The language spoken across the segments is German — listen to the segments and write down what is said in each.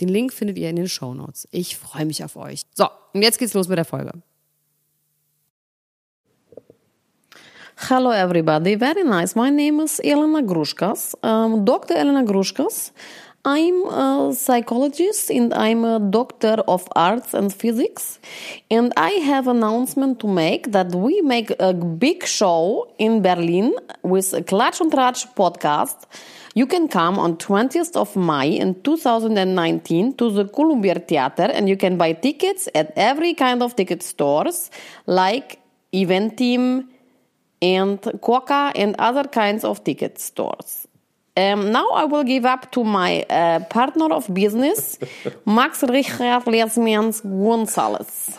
Den Link findet ihr in den Show Notes. Ich freue mich auf euch. So, und jetzt geht's los mit der Folge. Hello, everybody. Very nice. My name is Elena Grushkas, um, Dr. Elena Grushkas. I'm a psychologist and I'm a doctor of arts and physics. And I have announcement to make that we make a big show in Berlin with Klatsch und Tratsch podcast. You can come on 20th of May in 2019 to the Columbia Theater and you can buy tickets at every kind of ticket stores like Eventim and Coca and other kinds of ticket stores. Um, now I will give up to my uh, partner of business, Max Richard Lesmians Gonzalez.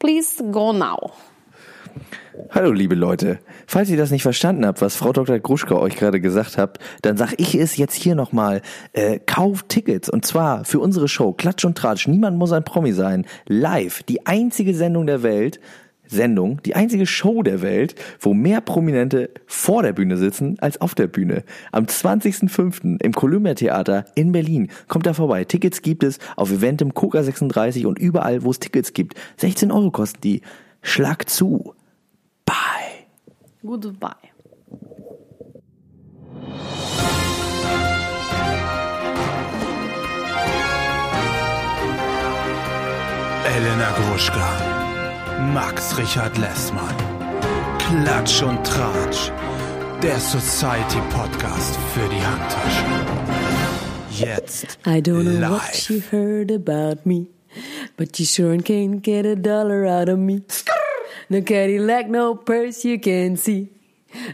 Please go now. Hallo liebe Leute, falls ihr das nicht verstanden habt, was Frau Dr. Gruschka euch gerade gesagt hat, dann sag ich es jetzt hier nochmal. Äh, kauft Tickets und zwar für unsere Show Klatsch und Tratsch. Niemand muss ein Promi sein. Live, die einzige Sendung der Welt. Sendung, die einzige Show der Welt, wo mehr Prominente vor der Bühne sitzen als auf der Bühne. Am 20.05. im Columbia Theater in Berlin. Kommt da vorbei. Tickets gibt es auf Eventim Coca 36 und überall, wo es Tickets gibt. 16 Euro kosten die. Schlag zu. Bye. Goodbye. Elena Gruschka, Max Richard Lessmann, Klatsch und Tratsch, der Society Podcast für die Handtasche. Jetzt I don't know live. what you heard about me, but you sure can't get a dollar out of me. No Cadillac, no purse you can see.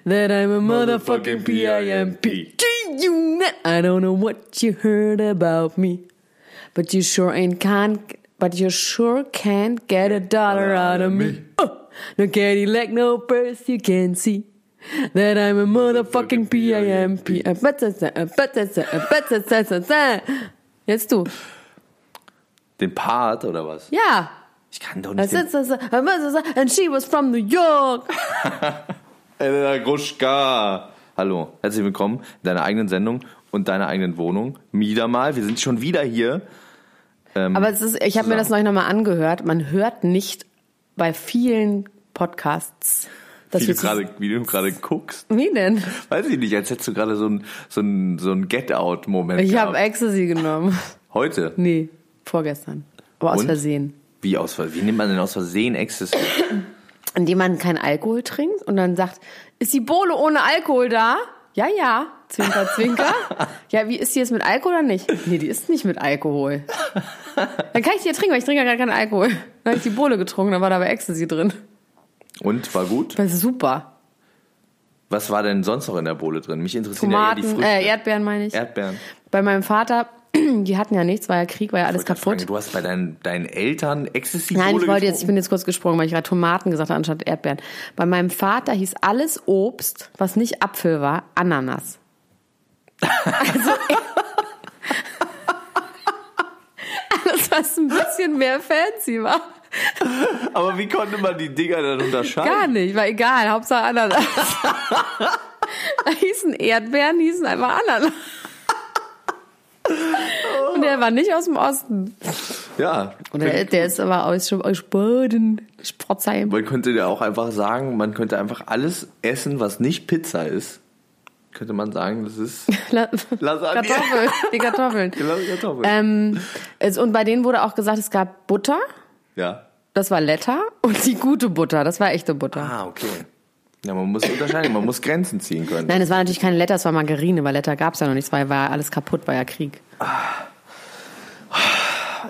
That I'm a motherfucking P-I-M-P. I don't know what you heard about me, but you sure ain't can't, but you sure can't get a dollar out of me. Oh, no Cadillac, no purse you can see. That I'm a motherfucking P-I-M-P. Jetzt du. Den Part oder was? Ja. Ich kann doch nicht. And she was from New York. Elena Gruschka. Hallo, herzlich willkommen in deiner eigenen Sendung und deiner eigenen Wohnung. Wieder mal, wir sind schon wieder hier. Aber es ist, ich habe mir das neulich nochmal angehört. Man hört nicht bei vielen Podcasts, dass Wie du gerade, wie du gerade guckst. Wie denn? Weiß ich nicht, als hättest du gerade so ein, so ein, so ein Get-Out-Moment Ich habe. Ecstasy genommen. Heute? Nee, vorgestern. Aber aus Und? Versehen. Wie aus Versehen? Wie nimmt man denn aus Versehen Ecstasy? Indem man keinen Alkohol trinkt und dann sagt, ist die Bohle ohne Alkohol da? Ja, ja. Zwinker, zwinker. ja, wie ist die jetzt mit Alkohol oder nicht? Nee, die ist nicht mit Alkohol. Dann kann ich die ja trinken, weil ich trinke ja gar keinen Alkohol. Dann habe ich die Bohle getrunken, da war da aber Ecstasy drin. Und, war gut? Das ist super. Was war denn sonst noch in der Bohle drin? Mich interessieren ja eher die Tomaten, Früchte. äh, Erdbeeren meine ich. Erdbeeren. Bei meinem Vater, die hatten ja nichts, war ja Krieg, war ja alles kaputt. Fragen, du hast bei deinen, deinen Eltern Ecstasy Nein, ich wollte jetzt, ich bin jetzt kurz gesprungen, weil ich gerade Tomaten gesagt habe anstatt Erdbeeren. Bei meinem Vater hieß alles Obst, was nicht Apfel war, Ananas. Also alles, was ein bisschen mehr fancy war. Aber wie konnte man die Dinger dann unterscheiden? Gar nicht, war egal, Hauptsache Ananas. da hießen Erdbeeren, hießen einfach Ananas. Und der war nicht aus dem Osten. Ja. Und der, der ist aber aus, aus Baden, Sportsheim. Man könnte ja auch einfach sagen, man könnte einfach alles essen, was nicht Pizza ist. Könnte man sagen, das ist La Lasagne. Kartoffeln, die Kartoffeln. Genau, Kartoffeln. Ähm, es, und bei denen wurde auch gesagt, es gab Butter, ja. das war Letter, und die gute Butter, das war echte Butter. Ah, okay. Ja, man muss unterscheiden, man muss Grenzen ziehen können. Nein, es war natürlich keine Letter, es war Margarine, weil Letter gab es ja noch nicht, weil war alles kaputt, war ja Krieg.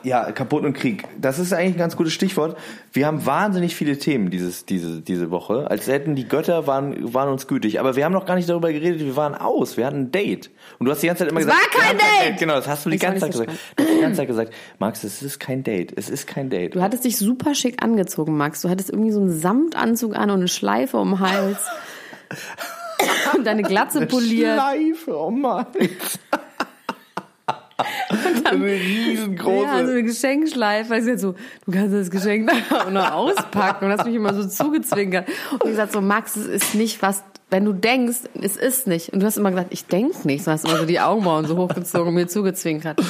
Ja, kaputt und Krieg. Das ist eigentlich ein ganz gutes Stichwort. Wir haben wahnsinnig viele Themen dieses, diese, diese Woche. Als hätten die Götter waren, waren uns gütig. Aber wir haben noch gar nicht darüber geredet, wir waren aus. Wir hatten ein Date. Und du hast die ganze Zeit immer Es gesagt. war kein haben Date! Genau, das hast du die ganze Zeit gesagt. Du hast die ganze Zeit gesagt, Max, es ist kein Date. Es ist kein Date. Du hattest dich super schick angezogen, Max. Du hattest irgendwie so einen Samtanzug an und eine Schleife um den Hals. und deine Glatze poliert. Schleife, oh Mann. Eine riesengroße. Ja, so eine Geschenkschleife. Ich so, du kannst das Geschenk auch noch auspacken. Und hast mich immer so zugezwinkert. Und ich gesagt so, Max, es ist nicht was, wenn du denkst, es ist nicht. Und du hast immer gesagt, ich denk nicht. Du hast immer so die Augenbrauen so hochgezogen und mir zugezwinkert.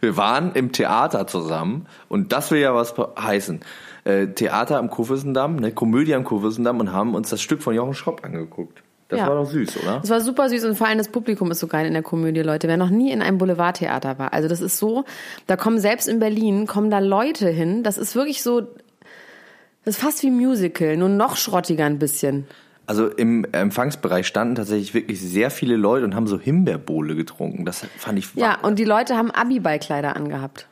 Wir waren im Theater zusammen und das will ja was heißen. Äh, Theater am Kurfürstendamm, ne, Komödie am Kurfürstendamm und haben uns das Stück von Jochen Schropp angeguckt. Das Ja. war doch süß, oder? Es war super süß und vor allem das Publikum ist so geil in der Komödie, Leute. Wer noch nie in einem Boulevardtheater war, also das ist so, da kommen selbst in Berlin, kommen da Leute hin, das ist wirklich so, das ist fast wie Musical, nur noch schrottiger ein bisschen. Also im Empfangsbereich standen tatsächlich wirklich sehr viele Leute und haben so Himbeerbowle getrunken. Das fand ich Ja, und die Leute haben Abiballkleider angehabt.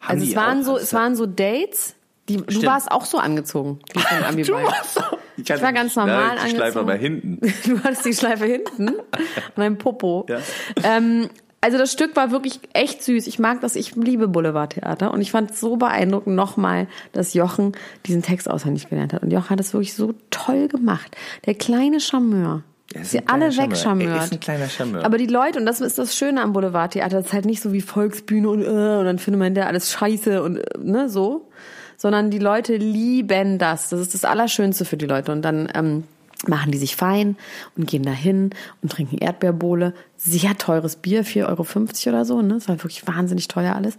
Haben also es waren so, Das es waren so Dates. Die, du warst auch so angezogen. wie von Du Abiball. warst so- Ich war ganz normal ja, die Schleife angezogen. aber hinten. Du hattest die Schleife hinten und ein Popo. Ja. Ähm, also das Stück war wirklich echt süß. Ich mag das, ich liebe Boulevardtheater. Und ich fand es so beeindruckend nochmal, dass Jochen diesen Text auswendig gelernt hat. Und Jochen hat es wirklich so toll gemacht. Der kleine Charmeur. Sie alle Charmeur. wegcharmört. Er ist ein kleiner Charmeur. Aber die Leute, und das ist das Schöne am Boulevardtheater, das ist halt nicht so wie Volksbühne und, äh, und dann findet man da alles scheiße und äh, ne, so. Sondern die Leute lieben das. Das ist das Allerschönste für die Leute. Und dann ähm, machen die sich fein und gehen dahin und trinken Erdbeerbohle. Sehr teures Bier, 4,50 Euro oder so. Ne? Das war wirklich wahnsinnig teuer alles.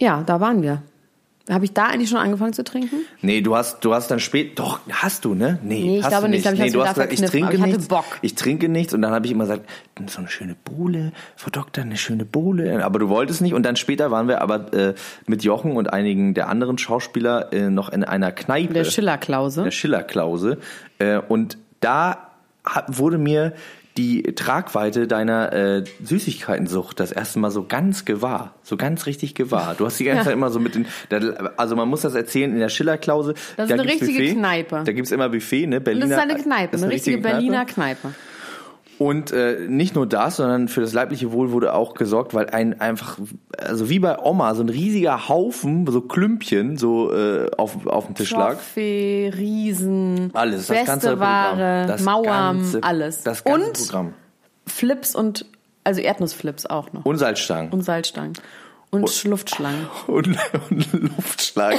Ja, da waren wir. Habe ich da eigentlich schon angefangen zu trinken? Nee, du hast, du hast dann spät, doch, hast du, ne? Nee, Nee, ich hast glaube du nicht. Ich nee, du hast gesagt, ich trinke ich nichts. Bock. Ich trinke nichts und dann habe ich immer gesagt, so eine schöne Bohle, Frau Doktor, eine schöne Bohle. Aber du wolltest nicht und dann später waren wir aber äh, mit Jochen und einigen der anderen Schauspieler äh, noch in einer Kneipe. Der Schillerklause. der Schillerklause. Äh, und da hat, wurde mir die Tragweite deiner äh, Süßigkeitensucht das erste Mal so ganz gewahr, so ganz richtig gewahr. Du hast die ganze Ja. Zeit immer so mit den, also man muss das erzählen in der Schillerklause. Das ist da eine gibt's richtige Buffet, Kneipe. Da gibt's immer Buffet, ne? Und Berliner. das ist eine Kneipe, ist eine richtige Berliner Kneipe. Kneipe. Und äh, nicht nur das, sondern für das leibliche Wohl wurde auch gesorgt, weil ein einfach, also wie bei Oma, so ein riesiger Haufen, so Klümpchen, so äh, auf, auf dem Tisch lag. Toffee, Riesen, Alles, das ganze Programm. Ware, Das Mauern, ganze, alles. Das ganze und Programm. Flips und, also Erdnussflips auch noch. Und Salzstangen. Und Salzstangen. Und Luftschlangen. und, und Luftschlag.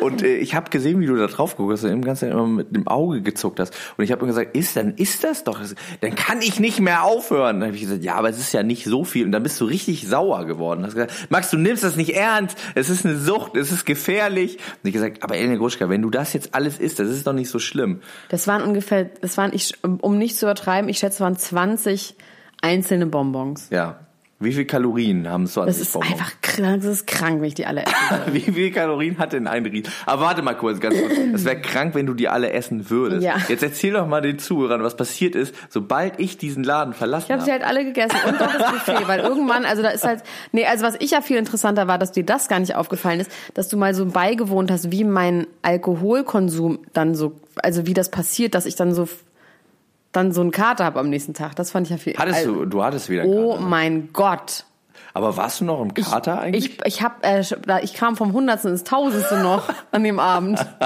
Und äh, ich habe gesehen, wie du da drauf guckst und eben ganz immer mit dem Auge gezuckt hast. Und ich habe mir gesagt, ist dann ist das doch, dann kann ich nicht mehr aufhören. Dann habe ich gesagt, ja, aber es ist ja nicht so viel. Und dann bist du richtig sauer geworden. Hast gesagt, Max, du nimmst das nicht ernst. Es ist eine Sucht, es ist gefährlich. Und ich gesagt, aber Elena Gruschka, wenn du das jetzt alles isst, das ist doch nicht so schlimm. Das waren ungefähr, das waren, ich, um nicht zu übertreiben, ich schätze, es waren 20 einzelne Bonbons. Ja. Wie viel Kalorien haben 20 Das ist Bonbons? einfach krank, das ist krank, wenn ich die alle esse. Wie viel Kalorien hat denn ein Ried? Aber warte mal kurz, ganz kurz. Es wäre krank, wenn du die alle essen würdest. Ja. Jetzt erzähl doch mal den Zuhörern, was passiert ist, sobald ich diesen Laden verlassen Ich habe sie habe. halt alle gegessen und auch das Buffet, weil irgendwann, also da ist halt, nee, also was ich ja viel interessanter war, dass dir das gar nicht aufgefallen ist, dass du mal so beigewohnt hast, wie mein Alkoholkonsum dann so, also wie das passiert, dass ich dann so, dann so einen Kater habe am nächsten Tag. Das fand ich ja viel. Hattest also, du, du hattest wieder einen Oh Kater. mein Gott. Aber warst du noch im Kater eigentlich? Ich, ich hab, äh, ich kam vom Hundertsten ins Tausendste noch an dem Abend.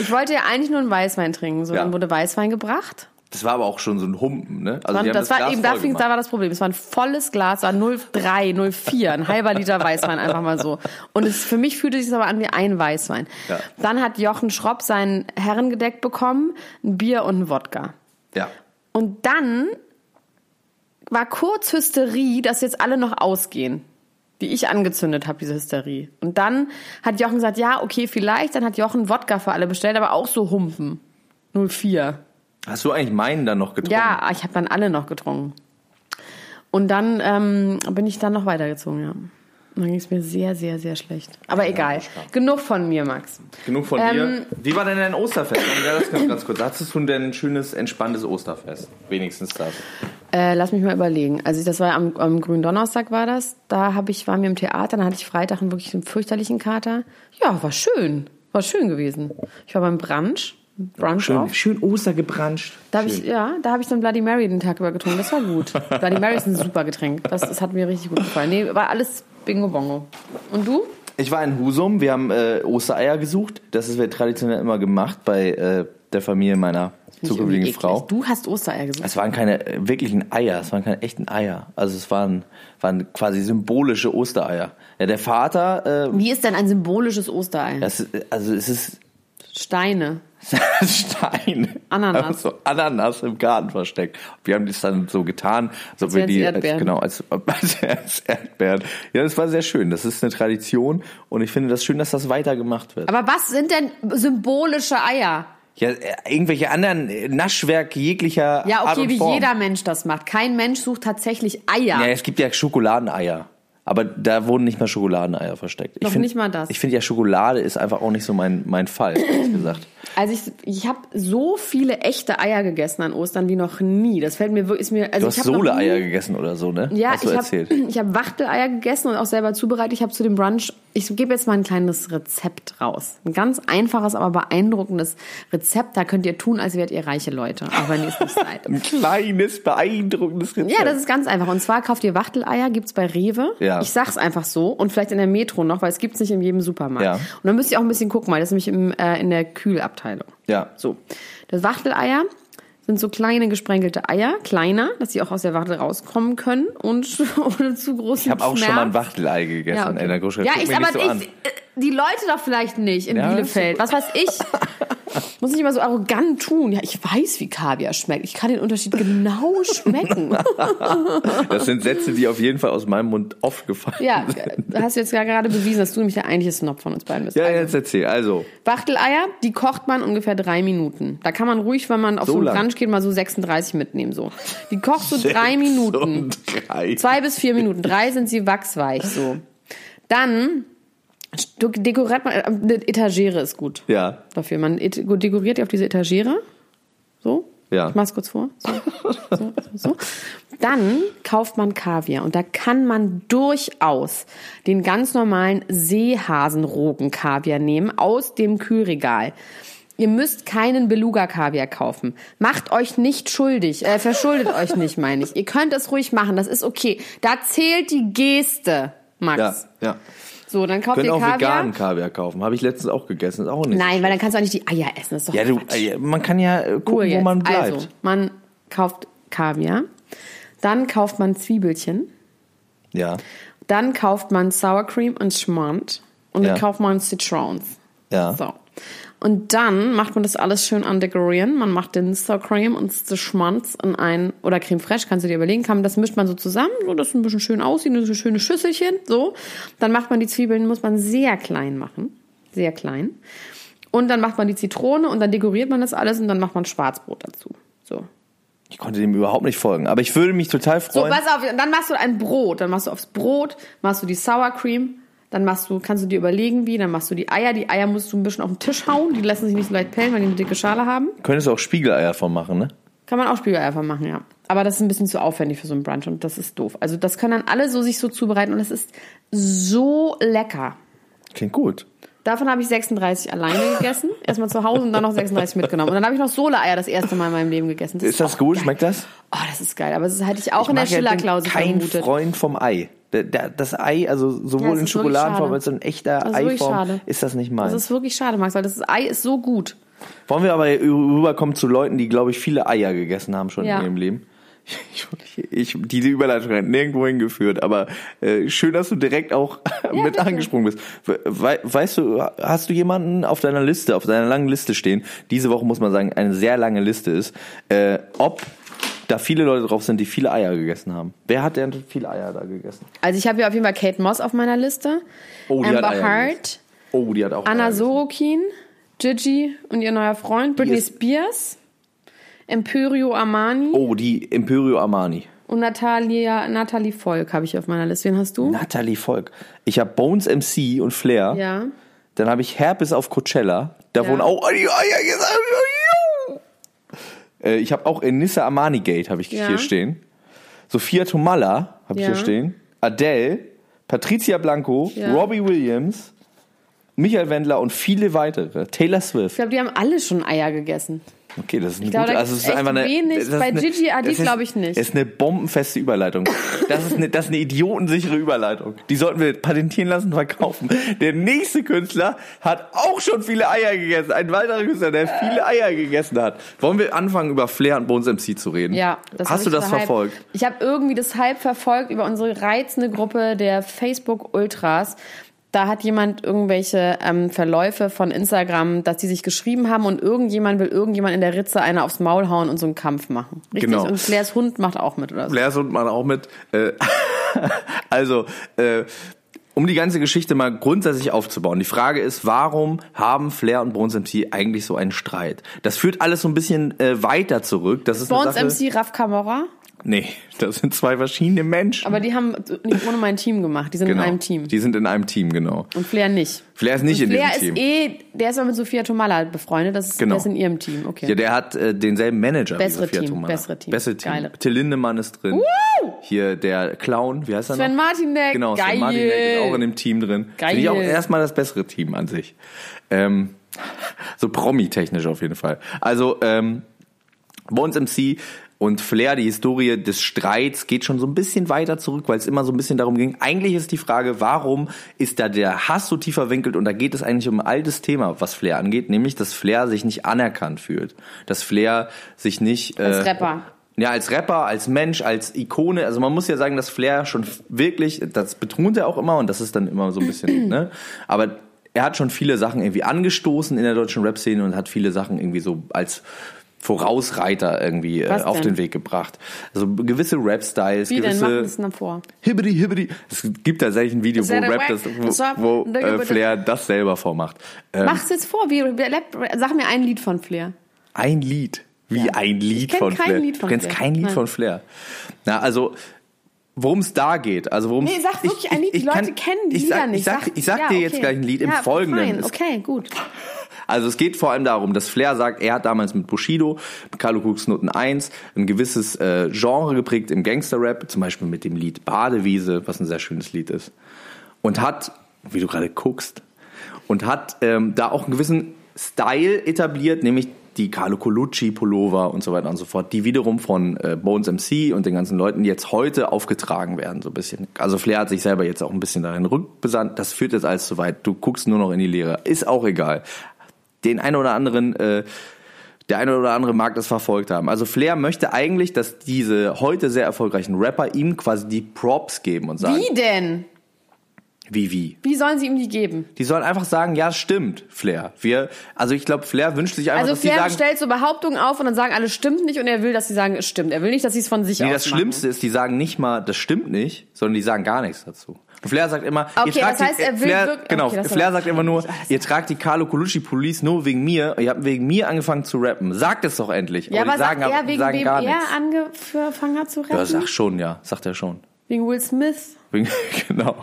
Ich wollte ja eigentlich nur einen Weißwein trinken, so Ja. dann wurde Weißwein gebracht. Das war aber auch schon so ein Humpen, ne? Also haben das, war Glas eben, da, fing, da war das Problem. Es war ein volles Glas, war 0,3, 0,4, ein halber Liter Weißwein, einfach mal so. Und es, für mich fühlte sich aber an wie ein Weißwein. Ja. Dann hat Jochen Schropp sein Herrengedeck bekommen, ein Bier und ein Wodka. Ja. Und dann war kurz Hysterie, dass jetzt alle noch ausgehen, die ich angezündet habe, diese Hysterie. Und dann hat Jochen gesagt, ja, okay, vielleicht. Dann hat Jochen Wodka für alle bestellt, aber auch so Humpen. 04. Hast du eigentlich meinen dann noch getrunken? Ja, ich habe dann alle noch getrunken. Und dann ähm, bin ich dann noch weitergezogen, ja. Dann ging es mir sehr, sehr, sehr schlecht. Aber egal. Genug von mir, Max. Genug von Ähm, dir. Wie war denn dein Osterfest? Ja, das ganz, ganz kurz. Hattest du denn ein schönes, entspanntes Osterfest? Wenigstens das. Äh, lass mich mal überlegen. Also das war am, am grünen Donnerstag war das. Da hab ich war mir im Theater, dann hatte ich Freitag einen wirklich einen fürchterlichen Kater. Ja, war schön. War schön gewesen. Ich war beim Brunch. Brunch auf. schön Oster gebranscht. Da habe ich, ja, da habe ich dann Bloody Mary den Tag über getrunken. Das war gut. Bloody Mary ist ein super Getränk. Das, das hat mir richtig gut gefallen. Nee, war alles Bingo Bongo. Und du? Ich war in Husum, wir haben äh, Ostereier gesucht. Das ist wird traditionell immer gemacht bei äh, der Familie meiner zukünftigen Frau. Du hast Ostereier gesucht. Es waren keine äh, wirklichen Eier, es waren keine echten Eier. Also es waren, waren quasi symbolische Ostereier. Ja, der Vater, äh, Wie ist denn ein symbolisches Osterei? das, also es ist Steine. Stein. Ananas. So Ananas im Garten versteckt. Wir haben das dann so getan, als ob wir die. Als, genau als, als, Erdbeeren. Ja, das war sehr schön. Das ist eine Tradition und ich finde das schön, dass das weitergemacht wird. Aber was sind denn symbolische Eier? Ja, äh, irgendwelche anderen äh, Naschwerk jeglicher Ja, Art okay, und wie Form. jeder Mensch das macht. Kein Mensch sucht tatsächlich Eier. Ja, es gibt ja Schokoladeneier. Aber da wurden nicht mal Schokoladeneier versteckt. Ich Noch find- nicht mal das. Ich finde ja, Schokolade ist einfach auch nicht so mein, mein Fall, ehrlich gesagt. Also ich, ich habe so viele echte Eier gegessen an Ostern wie noch nie. Das fällt mir wirklich, mir, also Du ich hast Sohle-Eier gegessen oder so, ne? Ja, hast du ich habe ich hab Wachteleier gegessen und auch selber zubereitet. Ich habe zu dem Brunch, ich gebe jetzt mal ein kleines Rezept raus. Ein ganz einfaches, aber beeindruckendes Rezept. Da könnt ihr tun, als wärt ihr reiche Leute, auch wenn ihr es nicht seid. Ein kleines, beeindruckendes Rezept. Ja, das ist ganz einfach. Und zwar kauft ihr Wachteleier, gibt's bei Rewe. Ja. Ich sag's einfach so. Und vielleicht in der Metro noch, weil es gibt's nicht in jedem Supermarkt. Ja. Und dann müsst ihr auch ein bisschen gucken, weil das ist nämlich im, äh, in der Kühlabteilung. Ja. So. Das Wachteleier sind so kleine gesprenkelte Eier, kleiner, dass sie auch aus der Wachtel rauskommen können und ohne zu großen Ich habe auch Schmerz. schon mal ein Wachtelei gegessen ja, okay. in der Großstadt. ja ich, aber so ich, die Leute doch vielleicht nicht in Ja, Bielefeld. Was weiß ich? Muss nicht immer so arrogant tun. Ja, ich weiß, wie Kaviar schmeckt. Ich kann den Unterschied genau schmecken. Das sind Sätze, die auf jeden Fall aus meinem Mund oft gefallen Ja, sind. hast du jetzt ja gerade bewiesen, dass du nämlich der eigentliche Snob von uns beiden bist. Ja, Also, jetzt erzähl. Also, Wachteleier, die kocht man ungefähr drei Minuten. Da kann man ruhig, wenn man auf So so, einen? Brunch geht, mal so 36 mitnehmen. So. Die kocht so drei Minuten. drei. Zwei bis vier Minuten. Drei sind sie wachsweich so. Dann dekoriert man, äh, eine Etagere ist gut Ja, dafür. Man dekoriert die auf diese Etagere. So. Ja. Ich mach's kurz vor. So, so, so, so. Dann kauft man Kaviar und da kann man durchaus den ganz normalen Seehasenrogen-Kaviar nehmen aus dem Kühlregal. Ihr müsst keinen Beluga-Kaviar kaufen. Macht euch nicht schuldig, äh, verschuldet euch nicht, meine ich. Ihr könnt es ruhig machen, das ist okay. Da zählt die Geste, Max. ja, ja. So, dann kauft Können ihr auch Kaviar. veganen Kaviar kaufen. Habe ich letztens auch gegessen. Ist auch nicht. Nein, weil dann kannst du auch nicht die Eier essen. Das ist doch Ja, du, Quatsch. äh, man kann ja äh, Ruhe gucken, wo jetzt. man bleibt. Also, man kauft Kaviar, dann kauft man Zwiebelchen, Ja, dann kauft man Sour Cream und Schmand und Ja. dann kauft man Citrons. ja. So. Und dann macht man das alles schön andekorieren. Man macht den Sour Cream und den Schmanz in ein, oder Creme Fraiche, kannst du dir überlegen, kann, das mischt man so zusammen, so dass es ein bisschen schön aussieht, so schöne Schüsselchen, so. Dann macht man die Zwiebeln, muss man sehr klein machen. Sehr klein. Und dann macht man die Zitrone und dann dekoriert man das alles und dann macht man Schwarzbrot dazu. So. Ich konnte dem überhaupt nicht folgen. Aber ich würde mich total So, freuen. pass auf, dann machst du ein Brot, dann machst du aufs Brot, machst du die Sour Cream, dann machst du, kannst du dir überlegen, wie, dann machst du die Eier. Die Eier musst du ein bisschen auf den Tisch hauen, die lassen sich nicht so leicht pellen, weil die eine dicke Schale haben. Könntest du auch Spiegeleier von machen, ne? Kann man auch Spiegeleier von machen, ja. Aber das ist ein bisschen zu aufwendig für so einen Brunch und das ist doof. Also das können dann alle so sich so zubereiten und es ist so lecker. Klingt gut. Davon habe ich 36 alleine gegessen. Erstmal zu Hause und dann noch 36 mitgenommen. Und dann habe ich noch Sohle-Eier das erste Mal in meinem Leben gegessen. Ist das auch gut? geil. Schmeckt das? Oh, das ist geil. Aber das hätte ich auch in der mag ja Schillerklause kein vermutet. Freund vom Ei. Das Ei, also Ja, sowohl es in Schokoladenform als auch in echter Das Eiform ist das nicht Das meins. ist wirklich schade, Max, weil das Ei ist so gut. Wollen wir aber rüberkommen zu Leuten, die, glaube ich, viele Eier gegessen haben schon Ja. in ihrem Leben? Ich, ich, diese Überleitung hat nirgendwo hingeführt, aber äh, schön, dass du direkt auch mit bitte. angesprungen bist. We weißt du, hast du jemanden auf deiner Liste, auf deiner langen Liste stehen? Diese Woche muss man sagen, eine sehr lange Liste ist, äh, ob da viele Leute drauf sind, die viele Eier gegessen haben. Wer hat denn viele Eier da gegessen? Also ich habe hier auf jeden Fall Kate Moss auf meiner Liste. Oh, die hat Amber Eier Hart, Oh, die hat auch Eier Anna gegessen. Sorokin, Gigi und ihr neuer Freund, Britney Spears, Emporio Armani Oh, die Imperio Armani. und Natalia, Natalie Volk habe ich auf meiner Liste. Wen hast du? Natalie Volk. Ich habe Bones MC und Flair. Ja. Dann habe ich Herpes auf Coachella. Da Ja. wurden auch die Eier gesagt. Äh, Ich habe auch Enissa Amani Gate habe ich Ja. hier stehen. Sophia Tomalla habe ich Ja. hier stehen. Adele, Patricia Blanco, Ja. Robbie Williams, Michael Wendler und viele weitere. Taylor Ich Swift. glaube, die haben alle schon Eier gegessen. Okay, das ist eine glaube, gute, also es ist einfach eine, wenig. das ist Bei eine- Gigi Hadid glaube ich nicht. Ist eine bombenfeste Überleitung. Das ist eine, das ist eine idiotensichere Überleitung. Die sollten wir patentieren lassen und verkaufen. Der nächste Künstler hat auch schon viele Eier gegessen. Ein weiterer Künstler, der viele Eier gegessen hat. Wollen wir anfangen, über Flair und Bones MC zu reden? Ja, das Hast du das verfolgt? Ich habe irgendwie das Hype verfolgt über unsere reizende Gruppe der Facebook Ultras. Da hat jemand irgendwelche ähm, Verläufe von Instagram, dass die sich geschrieben haben und irgendjemand will irgendjemand in der Ritze eine aufs Maul hauen und so einen Kampf machen. Richtig? Genau. Und Flairs Hund macht auch mit, oder so? Flair und man auch mit. Äh, also, äh, um die ganze Geschichte mal grundsätzlich aufzubauen. Die Frage ist, warum haben Flair und Bones MC eigentlich so einen Streit? Das führt alles so ein bisschen äh, weiter zurück. Das ist Bones Sache, MC Raf Kamora, Nee, das sind zwei verschiedene Menschen. aber die haben nicht ohne mein Team gemacht. Die sind genau. in einem Team. Die sind in einem Team, genau. Und Flair nicht. Flair ist nicht und in Flair diesem ist Team. eh, der ist aber mit Sophia Tomalla befreundet. Das ist, Genau. der ist in ihrem Team. Okay. Ja, der hat äh, denselben Manager Bessere wie Sophia Team, Tomalla. bessere Team. Bessere Team. Geile. Till Lindemann ist drin. Hier der Clown, wie heißt er Sven noch? Martinek, Genau, geil. Sven Martinek ist auch in dem Team drin. Geil. Finde ich auch erstmal das bessere Team an sich. Ähm, so Promi-technisch auf jeden Fall. Also, ähm, Bones MC und Flair, die Historie des Streits geht schon so ein bisschen weiter zurück, weil es immer so ein bisschen darum ging. Eigentlich ist die Frage, warum ist da der Hass so tief verwinkelt? Und da geht es eigentlich um ein altes Thema, was Flair angeht, nämlich, dass Flair sich nicht anerkannt fühlt. Dass Flair sich nicht... Als äh, Rapper. ja, als Rapper, als Mensch, als Ikone. Also man muss ja sagen, dass Flair schon wirklich, das betont er auch immer und das ist dann immer so ein bisschen, ne? Aber er hat schon viele Sachen irgendwie angestoßen in der deutschen Rap-Szene und hat viele Sachen irgendwie so als Vorausreiter irgendwie äh, auf den Weg gebracht. Also gewisse Rap-Styles, gewisse. Hibbidi, hibbidi. Es gibt tatsächlich ein Video, wo ja Rap das, wo, wo äh, Flair das selber vormacht. Ähm, Mach's jetzt vor. Wie, wie- sag mir ein Lied von Flair. Ein Lied. Wie ein Lied von Flair. Lied von du kennst Flair. kein Lied Nein. von Flair. Na, also worum es da geht, also worum Nee, sag wirklich ein Lied. Die Leute kennen die ich Lieder sag, nicht. Ich sag, ich sag ja, dir jetzt okay. gleich ein Lied im ja, Folgenden. Fein. Okay, gut. Also es geht vor allem darum, dass Flair sagt, er hat damals mit Bushido, mit Carlo Cooks Noten 1, ein gewisses äh, Genre geprägt im Gangster-Rap, zum Beispiel mit dem Lied Badewiese, was ein sehr schönes Lied ist. Und hat, wie du gerade guckst, und hat ähm, da auch einen gewissen Style etabliert, nämlich die Carlo Colucci Pullover und so weiter und so fort, die wiederum von äh, Bones MC und den ganzen Leuten jetzt heute aufgetragen werden, so ein bisschen. Also Flair hat sich selber jetzt auch ein bisschen dahin rückbesandt. Das führt jetzt alles zu weit. Du guckst nur noch in die Leere. Ist auch egal. Den einen oder anderen, äh, der eine oder andere mag das verfolgt haben. Also Flair möchte eigentlich, dass diese heute sehr erfolgreichen Rapper ihm quasi die Props geben und sagen, Wie denn? wie, wie. Wie sollen sie ihm die geben? Die sollen einfach sagen, ja, stimmt, Flair. Wir, also ich glaube, Flair wünscht sich einfach, Also dass Flair sagen, stellt so Behauptungen auf und dann sagen alle, stimmt nicht und er will, dass sie sagen, es stimmt. Er will nicht, dass sie es von sich nee, aus das machen. Schlimmste ist, die sagen nicht mal, das stimmt nicht, sondern die sagen gar nichts dazu. Flair sagt immer, Okay, ihr tragt das heißt, die, er will Flair, wirklich- genau, okay, Flair sagt immer nur, ihr tragt die Carlo Colucci Police nur wegen mir, ihr habt wegen mir angefangen zu rappen. Sagt es doch endlich. Ja, aber die sagen, sagt er, aber- wegen sagen wem gar er angefangen hat zu rappen? Ja, sag schon, ja, sagt er schon. Wegen Will Smith? Wegen- genau.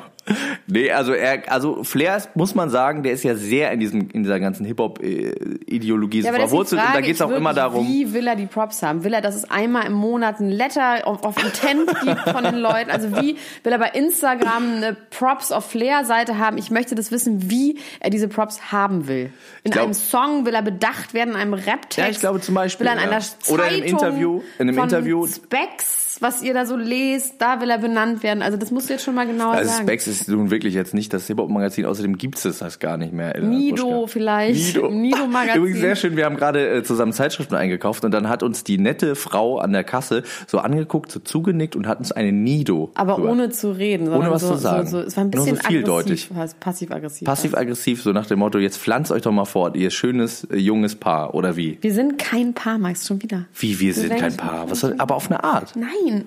Nee, also er, also Flair muss man sagen, der ist ja sehr in diesem, in dieser ganzen Hip-Hop-Ideologie Ja, ist die verwurzelt und da geht's ich auch immer darum. Wie will er die Props haben? Will er, dass es einmal im Monat ein Letter auf, auf Intent gibt von den Leuten? Also wie will er bei Instagram eine Props auf Flair-Seite haben? Ich möchte das wissen, wie er diese Props haben will. In glaub- einem Song will er bedacht werden, in einem Rap-Text. Ja, ich glaube zum Beispiel, Will er in ja. einer Zeitung Oder in einem Interview, in einem von Interview. Specs, was ihr da so lest, da will er benannt werden. Also das musst du jetzt schon mal genauer Also sagen. Specs ist nun wirklich jetzt nicht das Hip-Hop-Magazin, außerdem gibt's es das gar nicht mehr. Elena Nido Gruschka. vielleicht. Nido. Nido-Magazin. Übrigens sehr schön, wir haben gerade äh, zusammen Zeitschriften eingekauft und dann hat uns die nette Frau an der Kasse so angeguckt, so zugenickt und hat uns eine Nido. aber rüber- ohne zu reden. sondern was so, zu sagen. So, so, es war ein Nur so bisschen vieldeutig. aggressiv, passiv-aggressiv. Passiv-aggressiv, so nach dem Motto, jetzt pflanzt euch doch mal fort, ihr schönes, äh, junges Paar, oder wie? Wir sind kein Paar, Max, schon wieder. Wie, wir sind werden kein Paar. Was aber auf eine Art. Nein,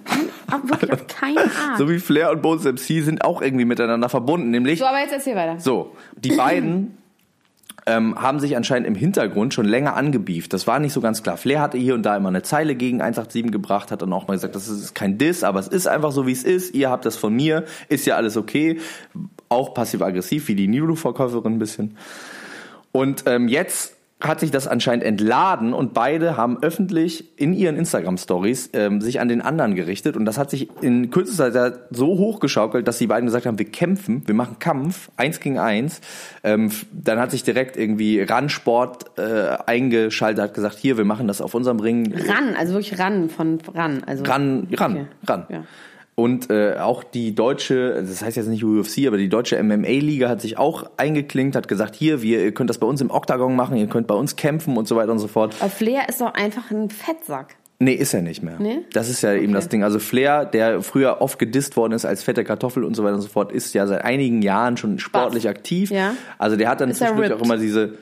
wirklich auf keine Art. So wie Flair und Bones MC sind auch irgendwie miteinander verbunden, nämlich So, aber jetzt erzähl weiter. So, die beiden ähm, haben sich anscheinend im Hintergrund schon länger angebieft. Das war nicht so ganz klar. Flair hatte hier und da immer eine Zeile gegen 187 gebracht, hat dann auch mal gesagt, das ist kein Diss, aber es ist einfach so, wie es ist. Ihr habt das von mir, ist ja alles okay. Auch passiv-aggressiv, wie die Nilo-Verkäuferin ein bisschen. Und ähm, jetzt hat sich das anscheinend entladen und beide haben öffentlich in ihren Instagram-Stories ähm, sich an den anderen gerichtet und das hat sich in kürzester Zeit so hochgeschaukelt, dass die beiden gesagt haben, wir kämpfen, wir machen Kampf, eins gegen eins. Ähm, dann hat sich direkt irgendwie Randsport äh, eingeschaltet, hat gesagt, hier, wir machen das auf unserem Ring. Ran, also wirklich ran von ran. Also Ran, ran, Okay. ran. Ja. Und äh, auch die deutsche, das heißt jetzt nicht UFC, aber die deutsche MMA-Liga hat sich auch eingeklinkt, hat gesagt, hier, wir, ihr könnt das bei uns im Oktagon machen, ihr könnt bei uns kämpfen und so weiter und so fort. Aber Flair ist doch einfach ein Fettsack. Nee, ist er nicht mehr. Nee? Das ist ja eben das Ding. Also Flair, der früher oft gedisst worden ist als fette Kartoffel und so weiter und so fort, ist ja seit einigen Jahren schon sportlich aktiv. Ja. Also der hat dann zwischendurch auch immer diese,